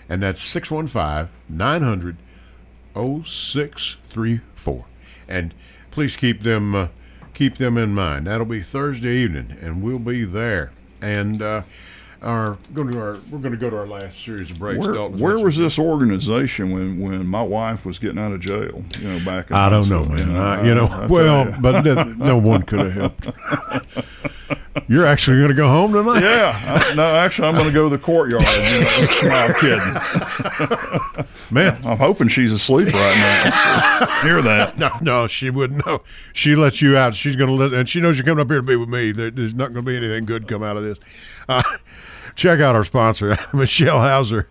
B: and that's 615 900 0634. And please keep them uh, keep them in mind. That'll be Thursday evening, and we'll be there. And uh, our going to our we're going to go to our last series of breaks.
C: Where, where was this organization when, when my wife was getting out of jail? You know, back.
B: I don't know, man. I, you know,
C: I- I
B: well, but no one could have helped. You're actually going to go home tonight?
C: yeah, I, no, actually, I'm going to go to the courtyard. You know, no, I'm kidding.
B: Man,
C: I'm hoping she's asleep right now. Hear that?
B: no, no, she wouldn't know. She lets you out. She's going to let, and she knows you're coming up here to be with me. There, there's not going to be anything good come out of this. Uh, check out our sponsor, Michelle Hauser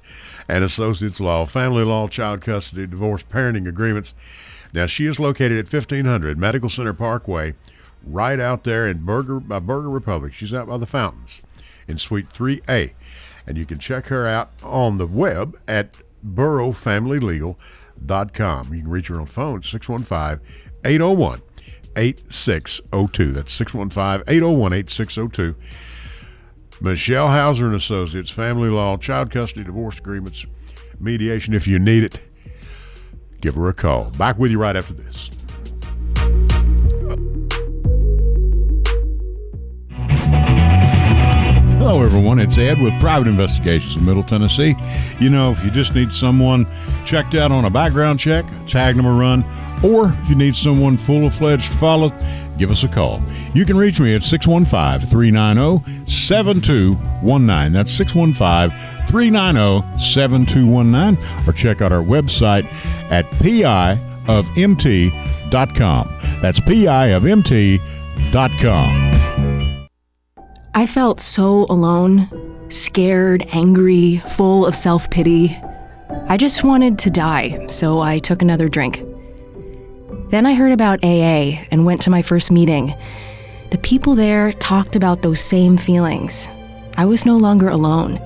B: and Associates Law, Family Law, Child Custody, Divorce, Parenting Agreements. Now, she is located at 1500 Medical Center Parkway, right out there in Burger by Burger Republic. She's out by the fountains in Suite 3A. And you can check her out on the web at burrowfamilylegal.com. You can reach her on phone 615 801 8602. That's 615 801 8602. Michelle Hauser and Associates, family law, child custody, divorce agreements, mediation if you need it. Give her a call. Back with you right after this.
E: Hello, everyone. It's Ed with Private Investigations in Middle Tennessee. You know, if you just need someone checked out on a background check, tag them a run, or if you need someone full of fledged follow, give us a call. You can reach me at 615 390 7219. That's 615 390 7219, or check out our website at piofmt.com. That's piofmt.com.
F: I felt so alone, scared, angry, full of self pity. I just wanted to die, so I took another drink. Then I heard about AA and went to my first meeting. The people there talked about those same feelings. I was no longer alone.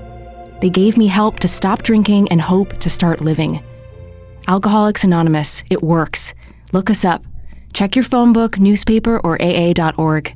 F: They gave me help to stop drinking and hope to start living. Alcoholics Anonymous, it works. Look us up. Check your phone book, newspaper, or AA.org.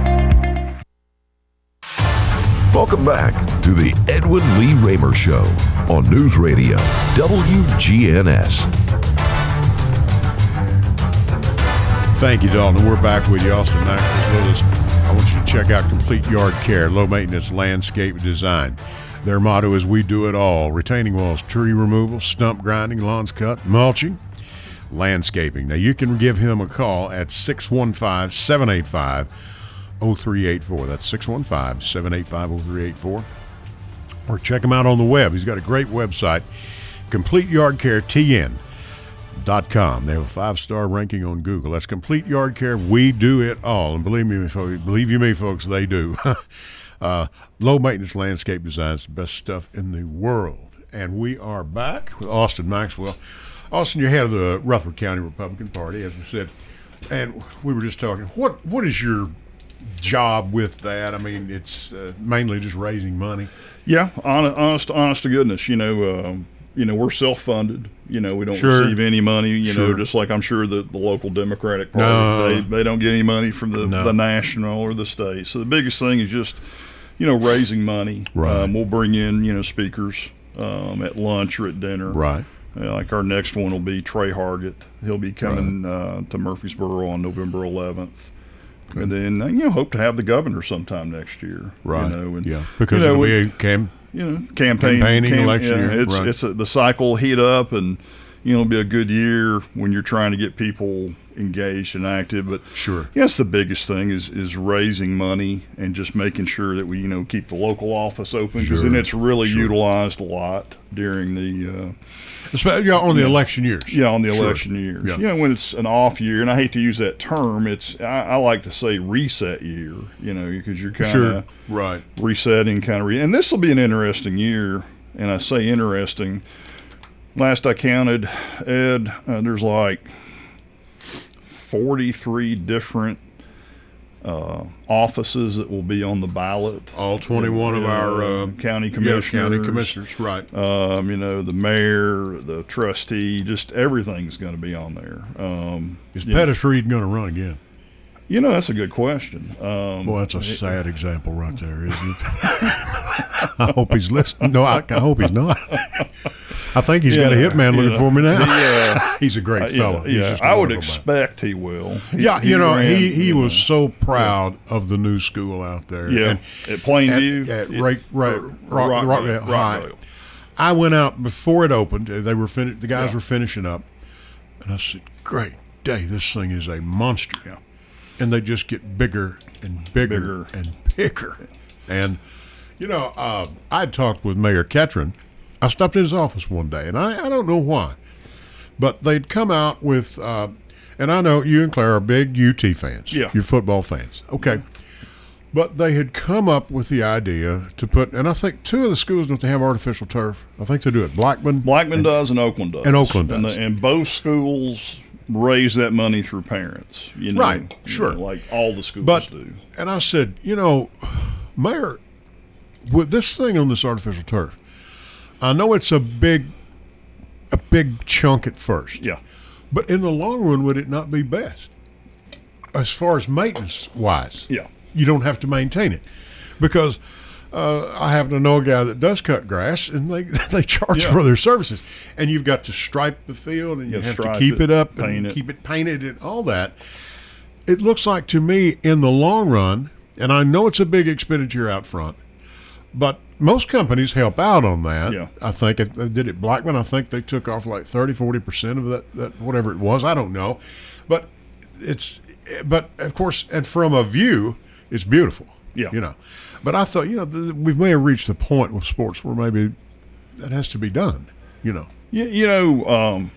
D: Welcome back to the Edwin Lee Raymer Show on News Radio WGNS.
B: Thank you, Dalton. We're back with you. Austin with us. I want you to check out Complete Yard Care, low maintenance landscape design. Their motto is We Do It All retaining walls, tree removal, stump grinding, lawns cut, mulching, landscaping. Now, you can give him a call at 615 785 0384. That's 615 785 0384. Or check him out on the web. He's got a great website, Complete Yard Care TN dot com. They have a five star ranking on Google. That's complete yard care. We do it all, and believe me, believe you me, folks, they do. uh, low maintenance landscape design is the best stuff in the world. And we are back with Austin Maxwell. Austin, you're head of the Rutherford County Republican Party, as we said, and we were just talking. What what is your job with that? I mean, it's uh, mainly just raising money.
C: Yeah, honest, honest, honest to goodness. You know, um, you know, we're self-funded. You know, we don't
B: Sure.
C: receive any money. You
B: Sure.
C: know, just like I'm sure that the local Democratic Party,
B: No.
C: they, they don't get any money from the,
B: No.
C: the national or the state. So the biggest thing is just, you know, raising money.
B: Right.
C: Um, we'll bring in you know speakers um, at lunch or at dinner.
B: Right.
C: Uh, like our next one will be Tre Hargett. He'll be coming uh, to Murfreesboro on November 11th. And then uh, you know hope to have the governor sometime next year.
B: Right.
C: You know, and,
B: yeah. Because
C: you know,
B: it'll
C: we-
B: be a cam.
C: you know, campaign,
B: Campaigning, election
C: yeah,
B: year,
C: It's
B: right.
C: it's a, the cycle heat up, and you know, it'll be a good year when you're trying to get people engaged and active. But
B: Sure.
C: yes, the biggest thing is is raising money and just making sure that we you know keep the local office open because then it's really
B: sure.
C: utilized a lot during the. Uh,
B: Especially yeah, on the election years.
C: yeah, on the
B: Sure.
C: election years.
B: Yeah.
C: You know, when it's an off year, and I hate to use that term, it's I, I like to say reset year. You know, because you're kind of
B: Sure. Right.
C: resetting kind of re- and this will be an interesting year and i say interesting last i counted ed uh, there's like 43 different uh, offices that will be on the ballot
B: All 21 of our uh,
C: county
B: yeah,
C: commissioners
B: county commissioners. Right.
C: um, you know the mayor the trustee just everything's going to be on there um,
B: Is Pettus Read going to run again?
C: You know that's a good question um,
B: Boy, that's a sad example right there, isn't it? I hope he's listening. No, I, I hope he's not. I think he's got a hitman looking
C: yeah.
B: for me now.
C: Yeah.
B: he's a great
C: uh,
B: fellow.
C: yeah,
B: just a
C: I would
B: wonderful man.
C: expect he will. He-
B: Yeah, you know,
C: ran,
B: he, he was
C: know,
B: so proud of the new school out there.
C: Yeah,
B: And
C: at Plainview,
B: at, at
C: it-
B: right, right,
C: or- or
B: Rock,
C: Rockvale,
B: Rockvale High. I went out before it opened. uh, They were fin- The guys
C: Yeah.
B: were finishing up, and I said, "Great day! This thing is a monster."
C: Yeah.
B: And they just get bigger and bigger,
C: Bigger.
B: and bigger. And you know, uh, I talked with Mayor Ketron. I stopped in his office one day, and I, I don't know why, but they'd come out with, uh, and I know you and Claire are big UT fans.
C: Yeah.
B: You're football fans. Okay. But they had come up with the idea to put, and I think two of the schools don't they have artificial turf. I think they do it. Blackman.
C: Blackman does and Oakland does.
B: And Oakland
C: And,
B: does.
C: the, and both schools raise that money through parents. You know,
B: Right,
C: you
B: sure.
C: know, like all the schools
B: But
C: do.
B: and I said, you know, Mayor, with this thing on this artificial turf, I know it's a big, a big chunk at first.
C: Yeah.
B: But in the long run, would it not be best? As far as maintenance wise,
C: Yeah.
B: you don't have to maintain it because uh, I happen to know a guy that does cut grass, and they they charge
C: Yeah.
B: for their services, and you've got to stripe the field, and you
C: Yeah,
B: have to keep
C: it,
B: it, up and
C: it.
B: keep it painted and all that. It looks like to me in the long run, and I know it's a big expenditure out front, but most companies help out on that.
C: Yeah.
B: I think it, they did it Blackman. I think they took off like 30, 40 percent of that, that whatever it was. I don't know, but it's but of course, and from a view, it's beautiful.
C: Yeah.
B: you know. But I thought you know th- we may have reached the point with sports where maybe that has to be done. You know.
C: You, you know, um,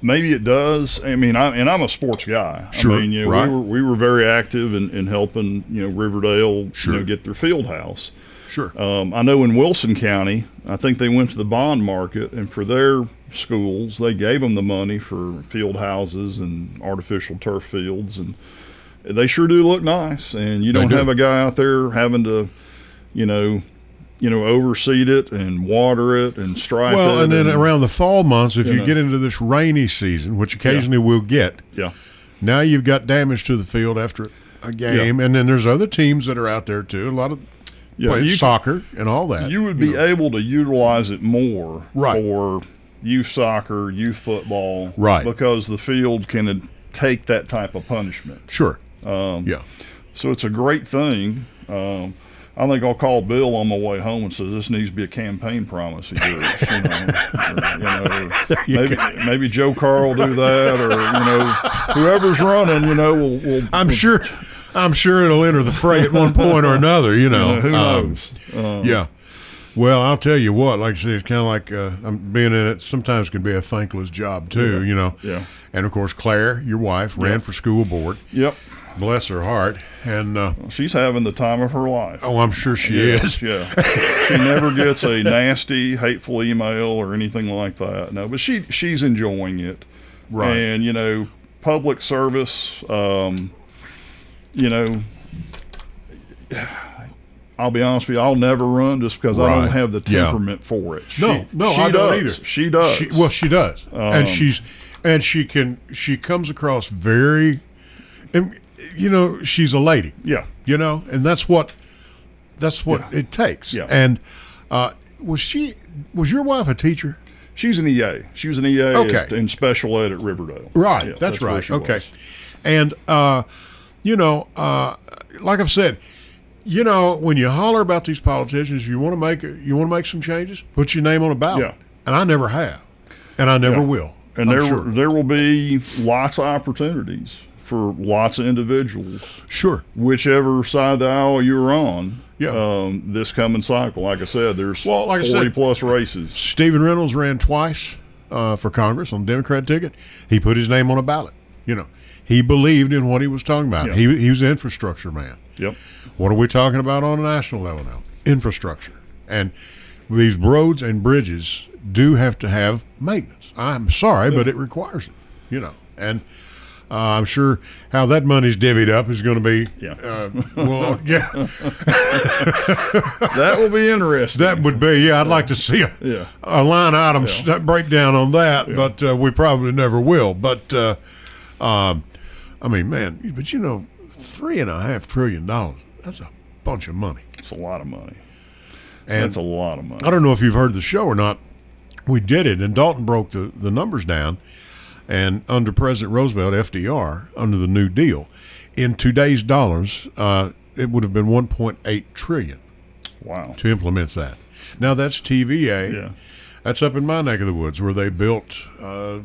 C: maybe it does. I mean, I, and I'm a sports guy.
B: Sure,
C: I mean, you know,
B: right.
C: we were we were very active in, in helping you know Riverdale
B: Sure.
C: you know get their field house.
B: Sure.
C: Um, I know in Wilson County, I think they went to the bond market, and for their schools, they gave them the money for field houses and artificial turf fields, and they sure do look nice. And you don't
B: do.
C: have a guy out there having to, you know, you know, overseed it and water it and stripe it.
B: well, and then around the fall months, if
C: you
B: you,
C: know.
B: get into this rainy season, which occasionally we'll get,
C: yeah,
B: now you've got damage to the field after a game, and then there's other teams that are out there too. A lot of
C: yeah,
B: play
C: you,
B: soccer and all that.
C: you would be able to utilize it more
B: Right.
C: for youth soccer, youth football,
B: Right.
C: Because the field can take that type of punishment.
B: sure.
C: Um,
B: Yeah.
C: So it's a great thing. Um, I think I'll call Bill on my way home and say this needs to be a campaign promise of yours. You know, or, you know, maybe maybe Joe Carr will do that, or you know, whoever's running, you know, will. will
B: I'm sure. I'm sure it'll enter the fray at one point or another. You know.
C: who
B: Um,
C: knows? Um,
B: Yeah. Well, I'll tell you what. Like I said, it's kind of like uh, I'm being in it. Sometimes can be a thankless job too. You know.
C: Yeah.
B: And of course, Claire, your wife, ran
C: Yeah.
B: for school board.
C: Yep.
B: Bless her heart. And uh,
C: She's having the time of her life.
B: oh, I'm sure she
C: Yeah,
B: is.
C: Yeah. she never gets a nasty, hateful email or anything like that. No, but she she's enjoying it.
B: Right.
C: And, you know, public service, um, you know, I'll be honest with you, I'll never run just because I don't have the
B: Yeah.
C: temperament for it. She,
B: No, no,
C: she
B: I don't
C: does.
B: either.
C: She does.
B: She, well, she does, and
C: Um,
B: she's and she can she comes across very, and you know she's a lady.
C: yeah.
B: You know, and that's what that's what
C: Yeah.
B: it takes.
C: Yeah.
B: And uh, was she was your wife a teacher?
C: She's an EA. She was an EA
B: Okay.
C: at, in special ed at Riverdale.
B: Right.
C: Yeah,
B: that's,
C: where
B: right. Okay.
C: was.
B: And uh, you know, uh, like I've said, you know, when you holler about these politicians, you want to make you want to make some changes. Put your name on a ballot.
C: Yeah.
B: And I never have, and I never
C: Yeah.
B: will.
C: And
B: I'm
C: there
B: sure.
C: there will be lots of opportunities for lots of individuals,
B: sure.
C: whichever side of the aisle you're on.
B: Yeah.
C: Um, this coming cycle, like I said, there's
B: Well, like I
C: 40
B: said-
C: plus races.
B: Stephen Reynolds ran twice uh, for Congress on the Democrat ticket. He put his name on a ballot. You know, he believed in what he was talking about.
C: Yeah.
B: He, he was an infrastructure man.
C: Yep.
B: What are we talking about on a national level now? Infrastructure. And these roads and bridges do have to have maintenance. I'm sorry, but it requires it, you know. And uh, I'm sure how that money's divvied up is going to be,
C: Yeah.
B: uh, well, yeah,
C: That will be interesting.
B: that would be, yeah, I'd like to see a,
C: Yeah.
B: a line item s- breakdown on that, but uh, we probably never will. But, uh, um, I mean, man, but you know, three and a half trillion dollars, that's a bunch of money.
C: It's a lot of money.
B: And
C: That's a lot of money.
B: I don't know if you've heard the show or not. We did it, and Dalton broke the, the numbers down. And under President Roosevelt, FDR, under the New Deal, in today's dollars, uh, it would have been 1.8 trillion
C: Wow.
B: to implement that. Now that's TVA.
C: Yeah.
B: That's up in my neck of the woods where they built uh,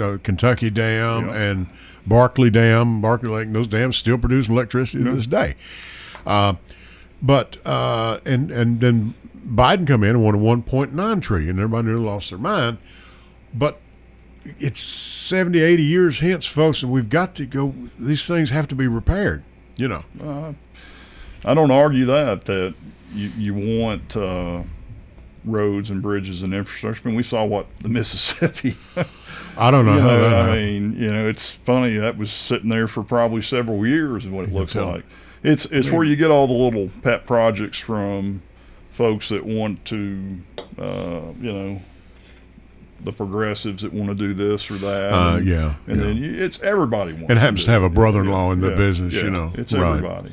B: uh, Kentucky Dam
C: Yeah.
B: and Barkley Dam, Barkley Lake. And those dams still produce electricity to this day. Uh, but uh, and and then Biden come in and wanted 1.9 trillion. Everybody nearly lost their mind. But it's 70, 80 years hence, folks, and we've got to go. These things have to be repaired. You know.
C: I don't argue that that you you want uh, roads and bridges and infrastructure. I mean, we saw what the Mississippi.
B: I don't know
C: you know, I mean, you know, it's funny that was sitting there for probably several years, is what it looks like. It's it's where you get all the little pet projects from folks that want to, uh, you know, the progressives that want to do this or that.
B: Uh,
C: and,
B: yeah,
C: and
B: yeah.
C: then you, it's everybody wants.
B: It happens
C: do
B: to have a brother-in-law in the
C: Yeah,
B: business, you know.
C: It's
B: Right.
C: everybody.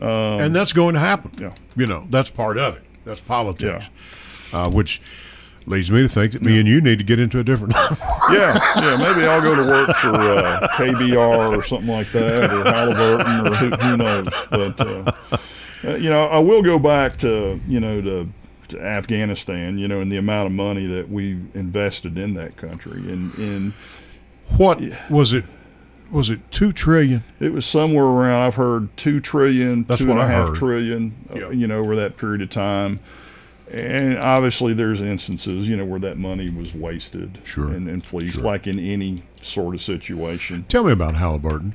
B: and that's going to happen.
C: Yeah.
B: You know, that's part of it. That's politics, uh, which leads me to think that me and you need to get into a different.
C: yeah, yeah. Maybe I'll go to work for uh, KBR or something like that, or Halliburton, or who, who knows. But uh, uh, you know, I will go back to you know to, Afghanistan. You know, and the amount of money that we invested in that country, and in
B: what was it? Was it two trillion?
C: it was somewhere around. I've heard two trillion,
B: That's
C: two and a
B: I
C: half
B: heard.
C: trillion, uh,
B: Yeah.
C: You know, over that period of time. And obviously, there's instances, you know, where that money was wasted
B: Sure.
C: and, and fleeced,
B: Sure.
C: like in any sort of situation.
B: Tell me about Halliburton.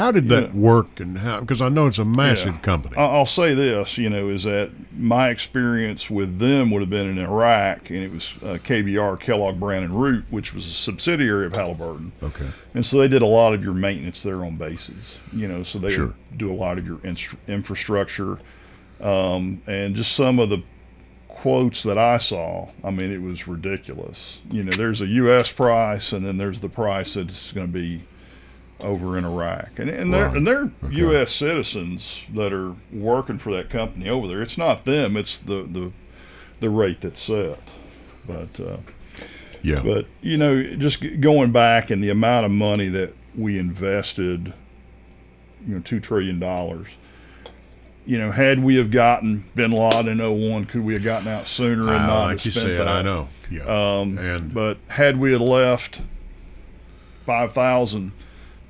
B: How did that
C: Yeah.
B: work, and how? Because I know it's a massive
C: Yeah.
B: company.
C: I'll say this, you know, is that my experience with them would have been in Iraq, and it was uh, KBR, Kellogg Brown and Root, which was a subsidiary of Halliburton.
B: okay.
C: And so they did a lot of your maintenance there on bases, you know, so they
B: Sure.
C: do a lot of your infrastructure. Um, and just some of the quotes that I saw, I mean, it was ridiculous. You know, there's a U.S. price, and then there's the price that's going to be over in Iraq. And, and they're,
B: Right.
C: and they're
B: Okay.
C: U.S. citizens that are working for that company over there. It's not them, it's the, the, the rate that's set. But, uh,
B: Yeah.
C: but you know, just going back and the amount of money that we invested, you know, two trillion dollars. You know, had we have gotten Bin Laden in 01, could we have gotten out sooner and
B: Ah,
C: not
B: like you said,
C: that?
B: I know. Yeah.
C: Um,
B: And-
C: but had we had left five thousand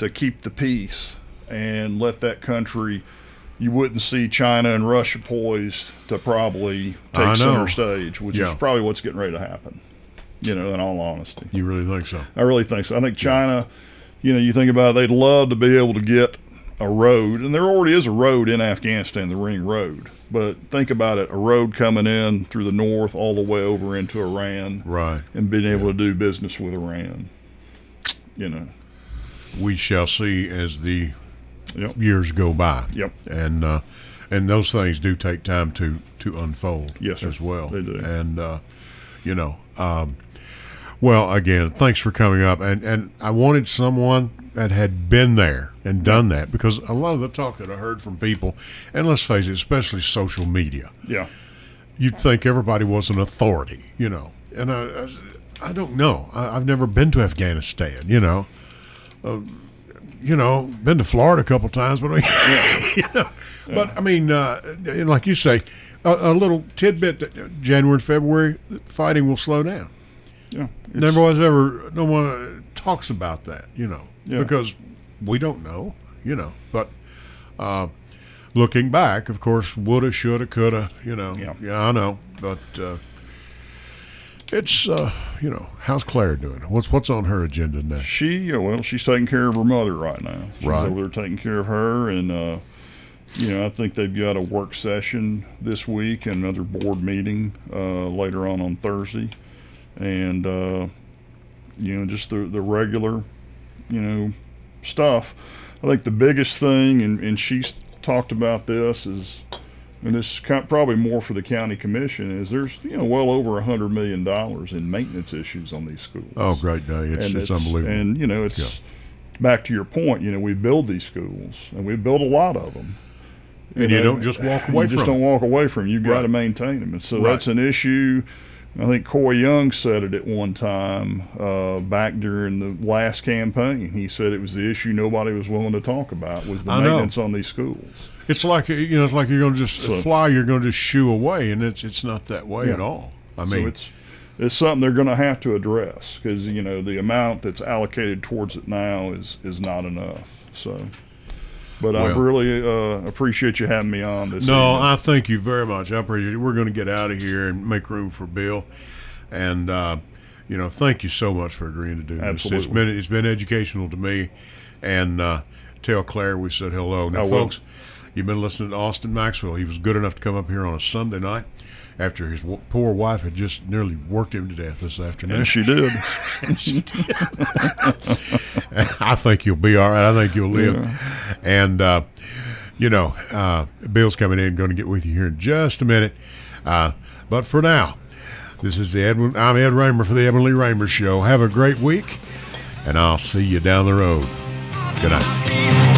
C: to keep the peace and let that country, you wouldn't see China and Russia poised to probably take center stage, which
B: Yeah.
C: is probably what's getting ready to happen. You know, in all honesty.
B: you really think so?
C: I really think so. I think China, you know, you think about it, they'd love to be able to get a road, and there already is a road in Afghanistan, the Ring Road. But think about it, a road coming in through the north all the way over into Iran
B: Right.
C: and being able to do business with Iran. You know,
B: We shall see as the
C: Yep.
B: years go by.
C: Yep.
B: And uh, and those things do take time to to unfold.
C: Yes, sir.
B: As well.
C: They do.
B: And uh, you know, um, Well, again, thanks for coming up, and and I wanted someone that had been there and done that because a lot of the talk that I heard from people, and let's face it, especially social media,
C: Yeah.
B: you'd think everybody was an authority, you know. And I, I, I don't know. I, I've never been to Afghanistan, you know. Uh, you know, been to Florida a couple times, but I mean, you know, but I mean, uh, like you say, a, a little tidbit: that January and February, fighting will slow down.
C: Yeah.
B: Never was ever. No one talks about that, you know,
C: Yeah.
B: because we don't know, you know. But uh, looking back, of course, woulda, shoulda, coulda, you know.
C: Yeah.
B: I know, but uh, it's uh, you know, how's Claire doing? What's what's on her agenda now?
C: She, uh, well, she's taking care of her mother right now. She's
B: Right.
C: over there taking care of her, and uh, you know, I think they've got a work session this week and another board meeting uh, later on on Thursday, and uh, you know, just the the regular, you know, stuff. I think the biggest thing, and, and she's talked about this, is, and this is kind probably more for the county commission, is there's you know well over a hundred million dollars in maintenance issues on these schools.
B: Oh, great day! It's
C: And
B: it's, unbelievable.
C: And you know, it's back to your point. You know, we build these schools, and we build a lot of them.
B: And you don't just walk away
C: you
B: from
C: just don't
B: them.
C: walk away from. 'em. You've got to maintain them, and so
B: Right.
C: that's an issue. I think Coy Young said it at one time uh, back during the last campaign. He said it was the issue nobody was willing to talk about was the
B: I know.
C: maintenance on these schools.
B: It's like you know, it's like you're going to just
C: So-
B: fly. You're going to just shoo away, and it's it's not that way
C: Yeah.
B: at all. I
C: so
B: mean,
C: it's it's something they're going to have to address because you know the amount that's allocated towards it now is is not enough. So, but I really uh, appreciate you having me on this.
B: No,
C: evening.
B: I thank you very much. I appreciate it. We're going to get out of here and make room for Bill, and uh, you know, thank you so much for agreeing to do this. It's
C: Absolutely.
B: been it's been educational to me, and uh, tell Claire we said hello. Now,
C: I will.
B: folks, you've been listening to Austin Maxwell. He was good enough to come up here on a Sunday night after his w- poor wife had just nearly worked him to death this afternoon.
C: and she did. She did.
B: I think you'll be all right. I think you'll live. And, uh, you know, uh, Bill's coming in, going to get with you here in just a minute. Uh, but for now, this is the Edwin. I'm Ed Raymer for the Edwin Lee Raymer Show. Have a great week, and I'll see you down the road. Good night.